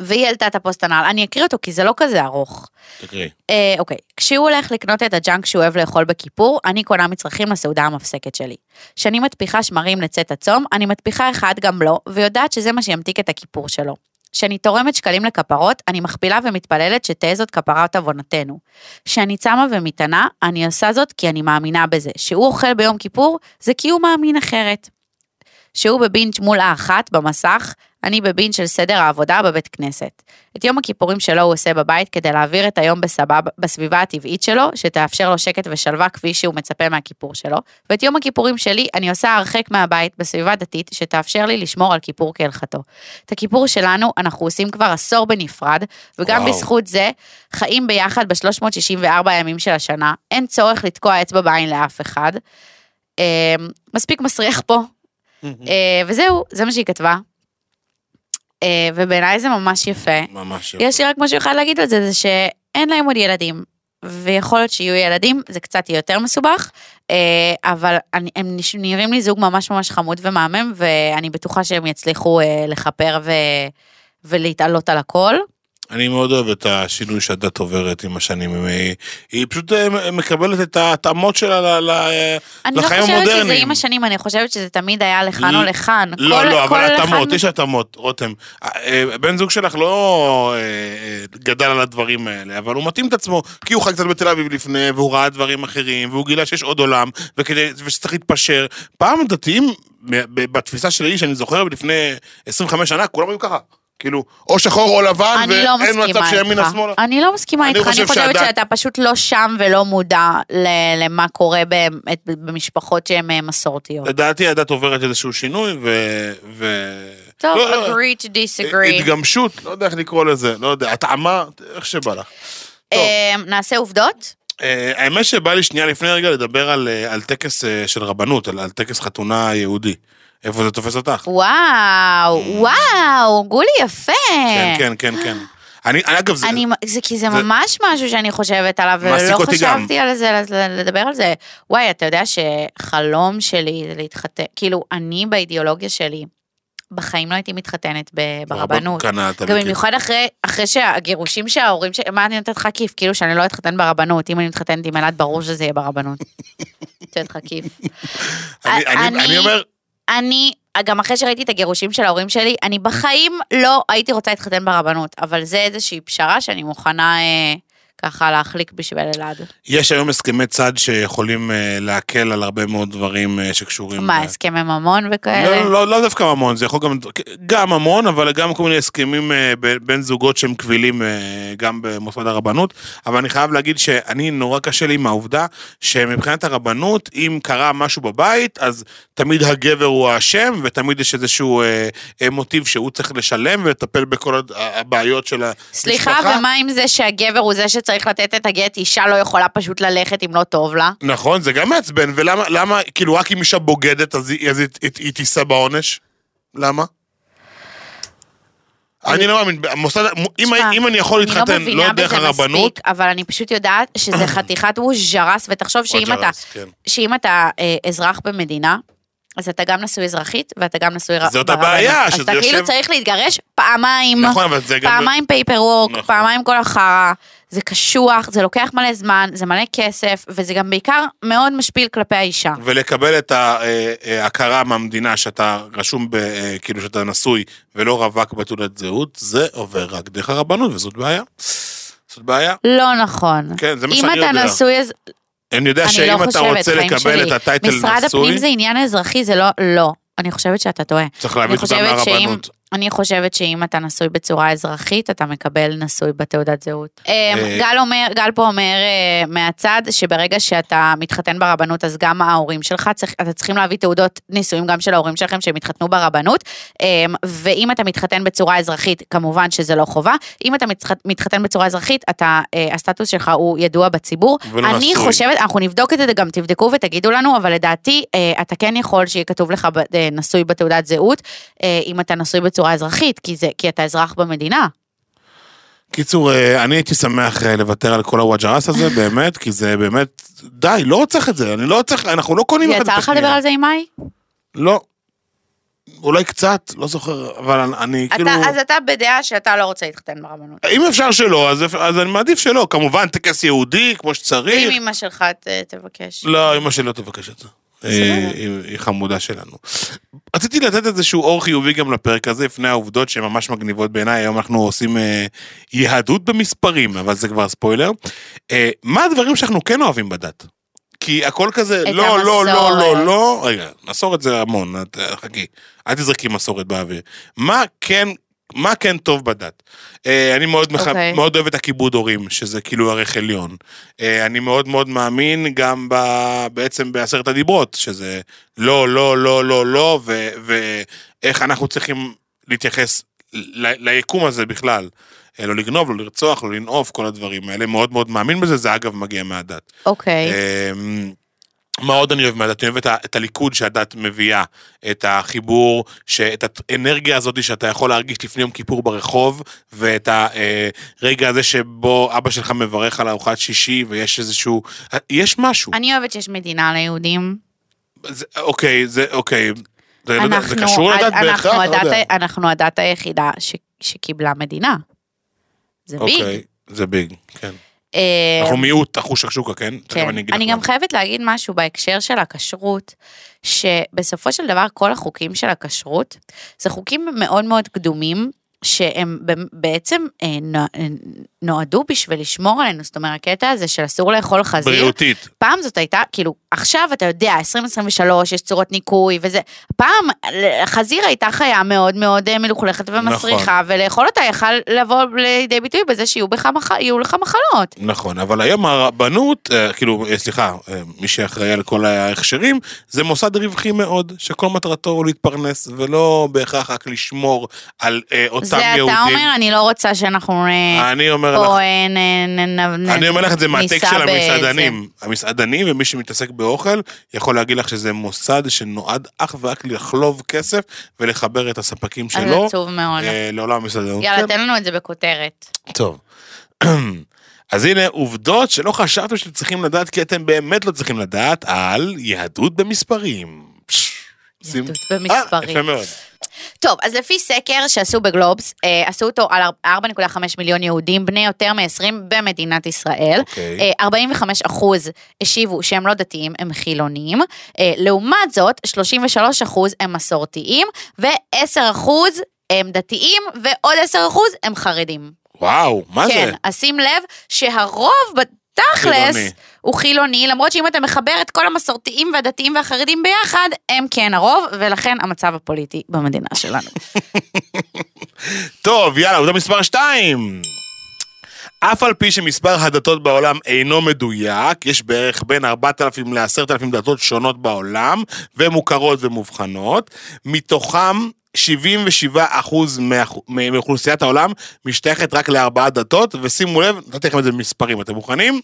C: והיא העלתה את הפוסט הנ"ל, אני אקריא אותו כי זה לא כזה ארוך.
B: תקראי.
C: אה, אוקיי, כשהוא הולך לקנות את הג'אנק שהוא אוהב לאכול בכיפור, אני קונה מצרכים לסעודה המפסקת שלי. כשאני מטפיחה שמרים לצאת הצום, אני מטפיחה אחד גם לו, ויודעת שזה מה שימתיק את הכיפור שלו. כשאני תורמת שקלים לכפרות, אני מכפילה ומתפללת שתהא זאת כפרת עוונותינו. כשאני צמה ומתענה, אני עושה זאת כי אני מאמינה בזה. שהוא אוכל ביום כיפור, זה כי הוא מאמין אחרת. שהוא בבינג' מול האחת במסך, אני בבינג' של סדר העבודה בבית כנסת. את יום הכיפורים שלו הוא עושה בבית כדי להעביר את היום בסבב, בסביבה הטבעית שלו, שתאפשר לו שקט ושלווה כפי שהוא מצפה מהכיפור שלו, ואת יום הכיפורים שלי אני עושה הרחק מהבית בסביבה דתית, שתאפשר לי לשמור על כיפור כהלכתו. את הכיפור שלנו אנחנו עושים כבר עשור בנפרד, וגם
B: וואו.
C: בזכות זה חיים ביחד ב-364 הימים של השנה, אין צורך לתקוע אצבע בעין לאף אחד. אה, מספיק מסריח פה, אה, וזהו, זה מה שהיא כתבה. אה, ובעיניי זה ממש יפה.
B: ממש יפה.
C: יש לי רק משהו אחד להגיד על זה, זה שאין להם עוד ילדים. ויכול להיות שיהיו ילדים, זה קצת יהיה יותר מסובך, אה, אבל אני, הם נראים לי זוג ממש ממש חמוד ומהמם, ואני בטוחה שהם יצליחו אה, לכפר ו, ולהתעלות על הכל.
B: אני מאוד אוהב את השינוי שהדת עוברת עם השנים. היא, היא פשוט אה, מקבלת את ההתאמות שלה ל- ל-
C: אני לא
B: לחיים
C: חושבת שזה
B: המודרניים.
C: עם השנים, אני חושבת שזה תמיד היה לכאן או
B: ל-
C: לכאן.
B: לא,
C: כל-
B: לא,
C: כל
B: אבל התאמות, יש התאמות, רותם. אה, אה, בן זוג שלך לא גדל על הדברים האלה, אבל הוא מתאים את עצמו, כי הוא חי קצת בתל אביב לפני, והוא ראה דברים אחרים, והוא גילה שיש עוד עולם, וכדי, ושצריך להתפשר. פעם דתיים, בתפיסה שלי, שאני זוכר לפני 25 שנה, כולם היו ככה. כאילו, או שחור או לבן,
C: לא
B: ואין מצב
C: מסכימה
B: שימינה. שמאלה.
C: אני לא מסכימה
B: אני
C: איתך, אני
B: חושב
C: חושבת
B: שהדת-
C: שאתה פשוט לא שם ולא מודע למה קורה במשפחות שהן אה, מסורתיות.
B: לדעתי הדת עוברת איזשהו שינוי, ו... ו...
C: טוב,
B: לא, לא,
C: agree to disagree.
B: התגמשות, לא יודע איך לקרוא לזה, לא יודע, התאמה, איך שבא לך.
C: אה, נעשה עובדות?
B: אה, האמת שבא לי שנייה לפני רגע לדבר על, על טקס של רבנות, על, על טקס חתונה יהודי. איפה זה תופס אותך?
C: וואו, וואו, גולי יפה.
B: כן, כן, כן, כן. אני, אני אגב, זה,
C: אני, זה כי זה
B: זה-
C: ממש משהו שאני חושבת עליו, ולא
B: אותי גם.
C: חשבתי על זה, לד- לדבר על זה. וואי, אתה יודע שחלום שלי זה להתחתן, כאילו, אני באידיאולוגיה שלי, בחיים לא הייתי מתחתנת ב- ברבנות. גם. במיוחד אחרי, אחרי שהגירושים שההורים ש... מה אני נותנת לך כיף? כאילו שאני לא אתחתן ברבנות, אם אני מתחתנת עם אלעד, ברור שזה יהיה ברבנות. [LAUGHS] נותנת לך כיף.
B: אני אומר,
C: אני, גם אחרי שראיתי את הגירושים של ההורים שלי, אני בחיים לא הייתי רוצה להתחתן ברבנות, אבל זה איזושהי פשרה שאני מוכנה אה, ככה להחליק בשביל אלעד.
B: יש היום הסכמי צד שיכולים אה, להקל על הרבה מאוד דברים אה, שקשורים...
C: מה, הסכמי ממון וכאלה?
B: לא, לא, לא דווקא ממון, זה יכול גם, גם ממון, אבל גם כל מיני הסכמים אה, בין זוגות שהם קבילים גם במוסד הרבנות, אבל אני חייב להגיד שאני נורא קשה לי עם העובדה שמבחינת הרבנות, אם קרה משהו בבית, אז תמיד הגבר הוא האשם, ותמיד יש איזשהו אה, מוטיב שהוא צריך לשלם ולטפל בכל הבעיות של המשפחה.
C: סליחה, ומה עם זה שהגבר הוא זה שצריך לתת את הגט, אישה לא יכולה פשוט ללכת אם לא טוב לה?
B: נכון, זה גם מעצבן, ולמה, למה, כאילו, רק אם אישה בוגדת, אז היא, אז היא, היא, היא תישא בעונש? למה? אני לא מאמין, המוסד, אם, אני יכול
C: לא
B: להתחתן לא דרך
C: בזה
B: הרבנות,
C: מספיק, אבל אני פשוט יודעת שזה [COUGHS] חתיכת ווג'ראס, ותחשוב שאם אתה,
B: כן.
C: אה, אזרח במדינה, אז אתה גם נשוי אזרחית, ואתה גם נשוי ר-
B: זאת. הבעיה,
C: אז
B: שזה
C: אתה כאילו
B: יושב-
C: צריך להתגרש פעמיים,
B: נכון, אבל זה גם...
C: פעמיים paperwork,
B: נכון.
C: פעמיים כל החרא, זה קשוח, זה לוקח מלא זמן, זה מלא כסף, וזה גם בעיקר מאוד משפיל כלפי האישה.
B: ולקבל את אה, ההכרה מהמדינה שאתה רשום, ב, אה, כאילו שאתה נשוי ולא רווק בתעודת זהות, זה עובר רק דרך הרבנות, וזאת בעיה. זאת בעיה.
C: לא נכון.
B: כן, זה מה
C: אם
B: שאני
C: אתה
B: יודע.
C: נשוי, אז
B: אני יודע
C: אני
B: שאם
C: לא
B: אתה
C: חושבת,
B: רוצה לקבל
C: שלי.
B: את הטייטל
C: משרד
B: נשוי,
C: הפנים זה עניין אזרחי, זה לא, לא. אני חושבת שאתה טועה.
B: צריך להביא
C: שאם-
B: מהרבנות.
C: אני חושבת שאם אתה נשוי בצורה אזרחית, אתה מקבל נשוי בתעודת זהות. אה, גל אומר, גל פה אומר אה, מהצד, שברגע שאתה מתחתן ברבנות, אז גם ההורים שלך, צריך- אתה צריכים להביא תעודות נישואים גם של ההורים שלכם שהם התחתנו ברבנות, אה, ואם אתה מתחתן בצורה אזרחית, כמובן שזה לא חובה. אם אתה מתח- מתחתן בצורה אזרחית, אתה, אה, הסטטוס שלך הוא ידוע בציבור. אני
B: נשוי.
C: חושבת, אנחנו נבדוק את זה, גם תבדקו ותגידו לנו, אבל לדעתי, אה, אתה כן יכול שיהיה כתוב לך אה, נשוי בתעודת זהות, אה, אם אתה נשוי בצורה אזרחית, כי, זה, כי אתה אזרח במדינה.
B: קיצור, אה, אני הייתי שמח אה, לוותר על כל הוואג'רס הזה, [LAUGHS] באמת, כי זה באמת, די, לא צריך את זה, אני לא צריך, אנחנו לא קונים אחד את
C: יצא לך
B: השנייה.
C: לדבר על זה עם מאי?
B: לא. אולי קצת, לא זוכר, אבל אני, אני כאילו...
C: אתה, אז אתה בדעה שאתה לא רוצה להתחתן ברבנות.
B: אם אפשר שלא, אז, אז אני מעדיף שלא. כמובן, טקס יהודי, כמו
C: אם
B: שצריך.
C: אמא שלך ת, תבקש.
B: לא, אמא שלי לא תבקש את זה. היא, חמודה שלנו. רציתי לתת איזשהו אור חיובי גם לפרק הזה, לפני העובדות שהן ממש מגניבות בעיניי, היום אנחנו עושים אה, יהדות במספרים, אבל זה כבר ספוילר. אה, מה הדברים שאנחנו כן אוהבים בדת? כי הכל כזה, לא, לא, לא,
C: המסורת.
B: לא, לא, רגע, מסורת זה המון, אה, חכי, אל תזרקי מסורת באוויר. מה כן, מה כן טוב בדת? אה, אני מאוד, מח...
C: אוקיי.
B: מאוד אוהב את הכיבוד הורים, שזה כאילו ערך עליון. אה, אני מאוד מאוד מאמין גם ב... בעצם בעשרת הדיברות, שזה לא, לא, לא, לא, לא, ו... ואיך אנחנו צריכים להתייחס ל... ליקום הזה בכלל. אה, לא לגנוב, לא לרצוח, לא לנאוף, כל הדברים האלה. מאוד מאוד מאמין בזה, זה אגב מגיע מהדת.
C: אוקיי.
B: אמ, מה עוד אני אוהב מהדת? אני אוהב את, ה, את הליכוד שהדת מביאה, את החיבור, ש, את האנרגיה הזאת שאתה יכול להרגיש לפני יום כיפור ברחוב, ואת הרגע הזה שבו אבא שלך מברך על ארוחת שישי, ויש איזשהו... יש משהו.
C: אני אוהבת שיש מדינה ליהודים.
B: זה, אוקיי, זה אוקיי. זה, לא יודע, זה
C: אנחנו,
B: קשור לדת
C: אנחנו
B: בהכרח? לא.
C: אנחנו הדת היחידה ש, שקיבלה מדינה. זה ביג.
B: אוקיי, זה ביג, כן.
C: אה,
B: אנחנו מיעוט אחוז שקשוקה, כן?
C: כן. אני
B: לך
C: גם. חייבת להגיד משהו בהקשר של הכשרות, שבסופו של דבר כל החוקים של הכשרות, זה חוקים מאוד מאוד קדומים, שהם בעצם אה, אה, נועדו בשביל לשמור עלינו, זאת אומרת, הקטע הזה של אסור לאכול חזיר,
B: בריאותית.
C: פעם זאת הייתה, כאילו, עכשיו אתה יודע, 2023, יש צורות ניקוי וזה, פעם חזיר הייתה חיה מאוד מאוד אה, מלוכלכת ומסריחה,
B: נכון.
C: ולאכול אותה יכל לבוא לידי ביטוי בזה שיהיו בך מח... לך מחלות.
B: נכון, אבל היום הרבנות, אה, כאילו, אה, סליחה, אה, מי שאחראי על כל ההכשרים, זה מוסד רווחי מאוד, שכל מטרתו הוא להתפרנס, ולא בהכרח רק לשמור על אה, אותם
C: זה
B: יהודים.
C: אתה אומר, אני לא רוצה שאנחנו אה,
B: אני אומר
C: פה
B: לך,
C: אה,
B: אני אומר לך את זה
C: ניסע
B: של המסעדנים. המסעדנים ומי שמתעסק באוכל, יכול להגיד לך שזה מוסד שנועד אך ורק לחלוב כסף ולחבר את הספקים
C: אז
B: שלו
C: עצוב מאוד.
B: אה, לעולם המסעדנות.
C: יאללה,
B: כן.
C: תן לנו את זה בכותרת.
B: טוב. [CLEARS THROAT] אז הנה עובדות שלא חשבתם שאתם צריכים לדעת, כי אתם באמת לא צריכים לדעת על יהדות במספרים.
C: יהדות במספרים.
B: יפה מאוד.
C: טוב, אז לפי סקר שעשו בגלובס, אה, עשו אותו על 4.5 מיליון יהודים בני יותר מ-20 במדינת ישראל.
B: אוקיי.
C: אה, 45 אחוז השיבו שהם לא דתיים, הם חילונים. אה, לעומת זאת, 33 אחוז הם מסורתיים, ו-10 אחוז הם דתיים, ועוד 10 אחוז הם חרדים.
B: וואו, מה
C: כן,
B: זה?
C: אז שים לב שהרוב בתכלס
B: חילוני.
C: הוא חילוני, למרות שאם אתה מחבר את כל המסורתיים והדתיים והחרדים ביחד, הם כן הרוב, ולכן המצב הפוליטי במדינה שלנו. [LAUGHS]
B: טוב, יאללה, עובדה מספר 2. אף על פי שמספר הדתות בעולם אינו מדויק, יש בערך בין 4,000 ל-10,000 דתות שונות בעולם, ומוכרות ומובחנות, מתוכם 77 אחוז מאוכלוסיית העולם משתייכת רק לארבעה דתות, ושימו לב, נתתי לכם את זה במספרים, אתם מוכנים?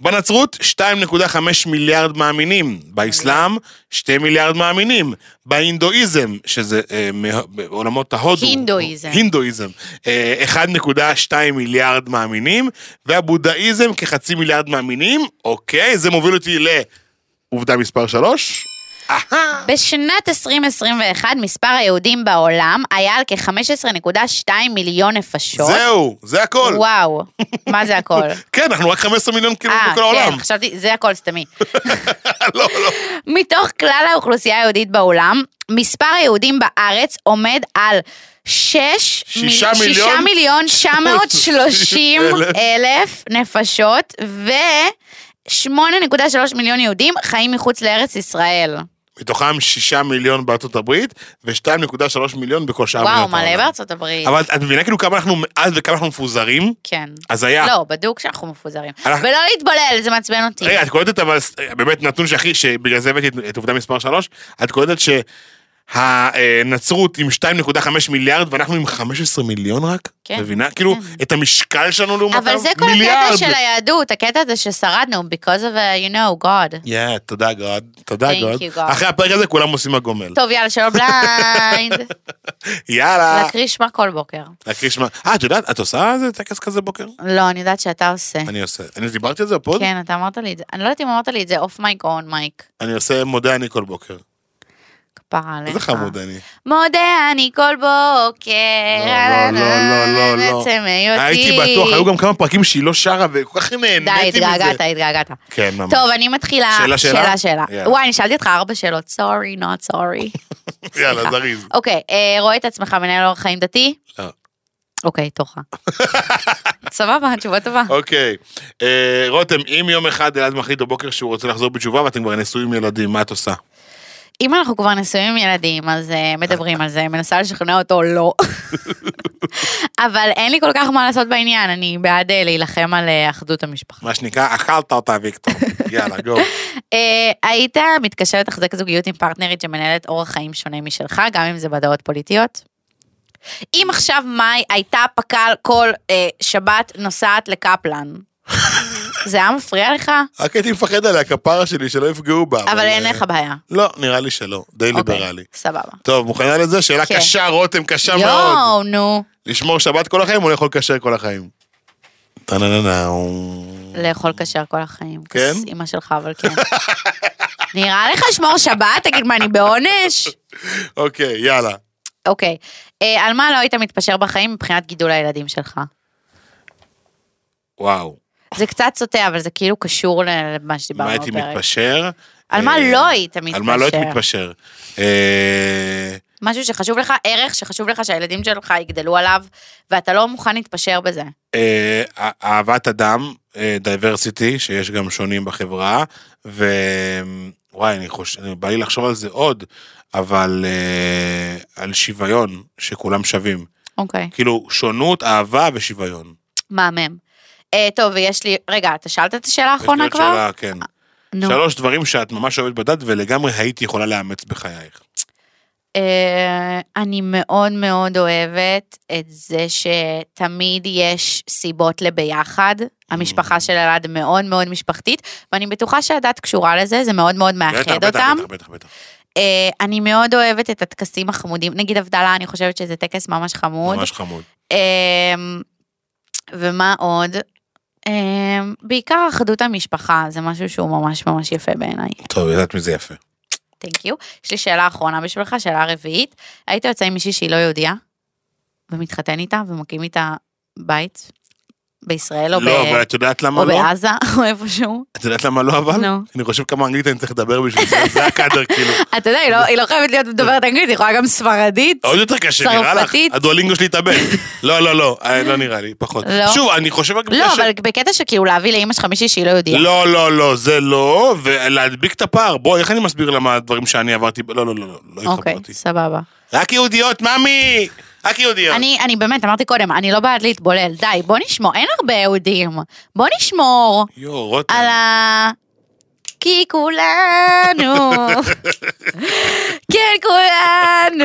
B: בנצרות 2.5 מיליארד מאמינים, באסלאם 2 מיליארד מאמינים, בהינדואיזם, שזה אה, בעולמות ההודו,
C: הינדואיזם.
B: הינדואיזם, אה, 1.2 מיליארד מאמינים, והבודהיזם כחצי מיליארד מאמינים, אוקיי, זה מוביל אותי לעובדה מספר 3.
C: בשנת 2021 מספר היהודים בעולם היה על כ-15.2 מיליון נפשות.
B: זהו, זה הכל.
C: וואו, מה זה הכל? [LAUGHS]
B: כן, אנחנו רק 15 מיליון כאילו
C: אה,
B: בכל העולם.
C: כן, חשבתי, זה הכל סתמי. [LAUGHS]
B: לא, לא.
C: מתוך כלל האוכלוסייה היהודית בעולם, מספר היהודים בארץ עומד על 6
B: שישה מיליון?
C: מיליון [LAUGHS] 930 אלף נפשות ו-8.3 מיליון יהודים חיים מחוץ לארץ ישראל.
B: מתוכם 6 מיליון בארצות הברית, ו-2.3 מיליון בכל שאר
C: וואו,
B: מדינות
C: מלא
B: העולם.
C: בארצות הברית.
B: אבל את מבינה כאילו כמה אנחנו מאז וכמה אנחנו מפוזרים?
C: כן.
B: אז היה.
C: לא, בדוק שאנחנו מפוזרים.
B: אנחנו-
C: ולא להתבולל, זה מעצבן אותי.
B: רגע, את קולטת אבל באמת נתון שהכי, שבגלל זה הבאתי את- עובדה מספר 3, את קולטת שהנצרות עם 2.5 מיליארד ואנחנו עם 15 מיליון רק?
C: כן.
B: מבינה? כאילו, את המשקל שלנו לעומתם?
C: אבל זה כל
B: מיליארד.
C: הקטע של היהדות, הקטע הזה ששרדנו, because of, uh, you know, God.
B: Yeah, תודה god, תודה
C: Thank
B: god.
C: you, God.
B: אחרי הפרק הזה כולם עושים הגומל.
C: טוב, יאללה, שלום blend. [LAUGHS]
B: יאללה.
C: להקריא שמע כל בוקר.
B: להקריא שמע. אה, את יודעת, את עושה איזה טקס כזה בוקר?
C: לא, אני יודעת שאתה עושה.
B: אני עושה. אני דיברתי על זה בפוד?
C: כן, אתה אמרת לי את זה. אני לא יודעת אם אמרת לי את זה off mic או on mic.
B: אני עושה מודה אני כל בוקר.
C: כפרה עליך.
B: איזה חמוד אני.
C: מודה אני כל בוקר.
B: לא, לא, לא, לא, לא.
C: בעצם היותי.
B: הייתי בטוח, היו גם כמה פרקים שהיא לא שרה וכל כך
C: די,
B: נהניתי מזה.
C: התגעגעת, התגעגעת.
B: כן, ממש.
C: טוב, אני מתחילה.
B: שאלה, שאלה?
C: שאלה, שאלה. וואי, אני שאלתי אותך ארבע שאלות. סורי, not sorry. [LAUGHS]
B: יאללה. זריז.
C: אוקיי, אה, רואה את עצמך מנהל אורח חיים דתי?
B: לא.
C: אוקיי, תורך. [LAUGHS] סבבה, תשובה טובה.
B: אוקיי. אה, רותם, אם יום אחד אלעד מחליט בבוקר שהוא רוצה לחזור בתשובה ואתם כבר נשואים ילדים, מה את עושה?
C: אם אנחנו כבר נשואים עם ילדים, אז uh, מדברים על זה, מנסה לשכנע אותו לא. [LAUGHS] אבל אין לי כל כך מה לעשות בעניין, אני בעד uh, להילחם על uh, אחדות המשפחה.
B: מה שנקרא, אכלת אותה, ויקטור. [LAUGHS] יאללה, גו.
C: היית מתקשר לתחזק זוגיות עם פרטנרית שמנהלת אורח חיים שונה משלך, גם אם זה בדעות פוליטיות? אם עכשיו מאי הייתה פק"ל כל שבת נוסעת לקפלן, זה היה מפריע לך?
B: רק הייתי מפחד עליה, כפרה שלי, שלא יפגעו בה.
C: אבל אין
B: אה,
C: לך בעיה.
B: לא, נראה לי שלא. די
C: אוקיי,
B: ליברלי.
C: סבבה.
B: טוב, מוכנה לזה? שאלה
C: כן.
B: קשה, רותם, קשה מאוד.
C: יואו, נו.
B: לשמור שבת כל החיים או לאכול כשר כל החיים?
C: לאכול כשר כל החיים.
B: כן?
C: אמא שלך, אבל כן. נראה לך לשמור שבת? תגיד, מה, אני בעונש?
B: אוקיי, יאללה.
C: אוקיי. אה, על מה לא היית מתפשר בחיים מבחינת גידול הילדים שלך?
B: וואו.
C: זה קצת סוטה, אבל זה כאילו קשור למה שדיברנו
B: מה הייתי. מתפשר?
C: על מה
B: אה,
C: לא היית
B: על
C: מתפשר?
B: מה לא הייתי מתפשר? אה,
C: משהו שחשוב לך, ערך שחשוב לך שהילדים שלך יגדלו עליו, ואתה לא מוכן להתפשר בזה.
B: אה, אהבת אדם, דייברסיטי, שיש גם שונים בחברה, ווואי, אני חושב, בא לי לחשוב על זה עוד, אבל על שוויון, שכולם שווים.
C: אוקיי.
B: כאילו, שונות, אהבה ושוויון.
C: מהמם. אה, טוב, ויש לי, רגע, אתה שאלת את השאלה האחרונה כבר?
B: שאלה, כן.
C: נו.
B: שלוש דברים שאת ממש אוהבת בדת ולגמרי הייתי יכולה לאמץ בחייך.
C: אה, אני מאוד מאוד אוהבת את זה שתמיד יש סיבות לביחד. המשפחה של אלעד מאוד מאוד משפחתית, ואני בטוחה שהדת קשורה לזה, זה מאוד מאוד מאחד
B: בטח,
C: אותם.
B: בטח, בטח, בטח.
C: אה, אני מאוד אוהבת את הטקסים החמודים, נגיד הבדלה, אני חושבת שזה טקס ממש חמוד.
B: ממש חמוד.
C: אה, ומה עוד? אה, בעיקר אחדות המשפחה, זה משהו שהוא ממש ממש יפה בעיניי.
B: טוב, יודעת מי זה יפה.
C: תנק יו. יש לי שאלה אחרונה בשבילך, שאלה רביעית. היית יוצא עם מישהי שהיא לא יהודייה, ומתחתן איתה, ומקים איתה בית בישראל, או,
B: לא,
C: ב...
B: אבל את יודעת למה
C: או
B: לא?
C: בעזה, [LAUGHS] או איפשהו?
B: את יודעת למה לא אבל?
C: נו.
B: אני חושב כמה אנגלית אני צריך לדבר בשביל זה, זה הקאדר [LAUGHS] כאילו.
C: אתה יודע, היא לא- היא לא חייבת להיות מדברת אנגלית, היא יכולה גם ספרדית.
B: עוד יותר קשה, נראה לך? הדואלינגו שלי התאבד. [LAUGHS] לא, לא, לא, אה, לא נראה לי, פחות.
C: לא?
B: שוב, אני חושב
C: לא,
B: ש-
C: אבל בקטע שכאילו להביא לאמא שלך מישהי שהיא לא יהודייה.
B: לא, לא, לא, זה לא, ולהדביק את הפער. בואי, איך אני מסביר למה הדברים שאני עברתי? לא, לא, לא, לא, לא
C: אוקיי,
B: התחברתי.
C: סבבה.
B: רק יהודיות, ממי! רק יהודיות.
C: אני, אני באמת, אמרתי קודם, אני לא בעד להתבולל, די, בוא נשמור, אין הרבה יהודים. בוא נשמור
B: יואו, רותם.
C: על ה... כי כולנו, [LAUGHS] כן כולנו.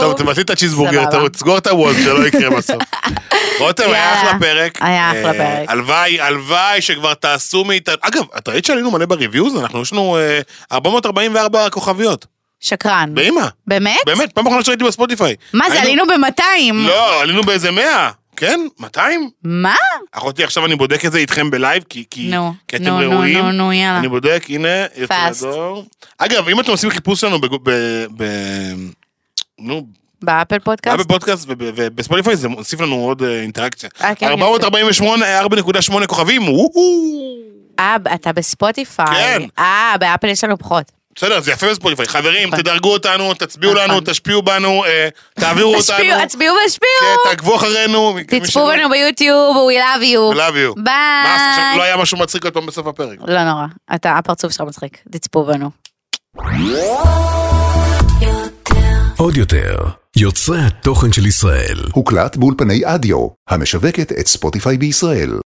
B: טוב, תבטלי את הצ'יזבורגר,
C: סבבה.
B: תסגור את הוולט, שלא יקרה בסוף. [LAUGHS] רותם, היה
C: יאללה.
B: אחלה פרק.
C: היה אחלה
B: אה,
C: פרק.
B: הלוואי, הלוואי שכבר תעשו מאיתנו... אגב, את ראית שעלינו מלא בריוויוז? אנחנו, יש לנו אה, 444 כוכביות.
C: שקרן.
B: באמא.
C: באמת?
B: באמת, פעם אחרונה שראיתי בספוטיפיי.
C: מה זה, עלינו ב-200?
B: לא, עלינו באיזה 100. כן? 200?
C: מה?
B: אחותי, עכשיו אני בודק את זה איתכם בלייב, כי, כי,
C: נו,
B: כי אתם
C: נו, נו,
B: ראויים.
C: נו, נו, יאללה.
B: אני בודק, הנה, יוצא. לדור. אגב, אם אתם עושים חיפוש שלנו ב... ב, ב נו,
C: ב Apple Podcast?
B: בפודקאסט וב- וב Spotify זה מוסיף לנו עוד אה, אינטראקציה.
C: אה, כן,
B: 448, 4.8 כוכבים, וואו.
C: אה, אתה ב Spotify.
B: כן.
C: אה, ב Apple יש לנו פחות.
B: בסדר, זה יפה ב Spotify. חברים,
C: נכון.
B: תדרגו אותנו, תצביעו
C: נכון.
B: לנו, תשפיעו בנו, אה, תעבירו אותנו.
C: תשפיעו, הצביעו והשפיעו.
B: כן, תעקבו אחרינו.
C: תצפו בנו ביוטיוב, we love you.
B: love you.
C: ביי.
B: מה, עכשיו לא היה משהו מצחיק עוד פעם בסוף הפרק.
C: לא נורא, אתה, הפרצוף שלך מצחיק, תצפו בנו.
A: עוד יותר, יוצרי התוכן של ישראל.
D: הוקלט באולפני אדיו, המשווקת את ספוטיפיי בישראל.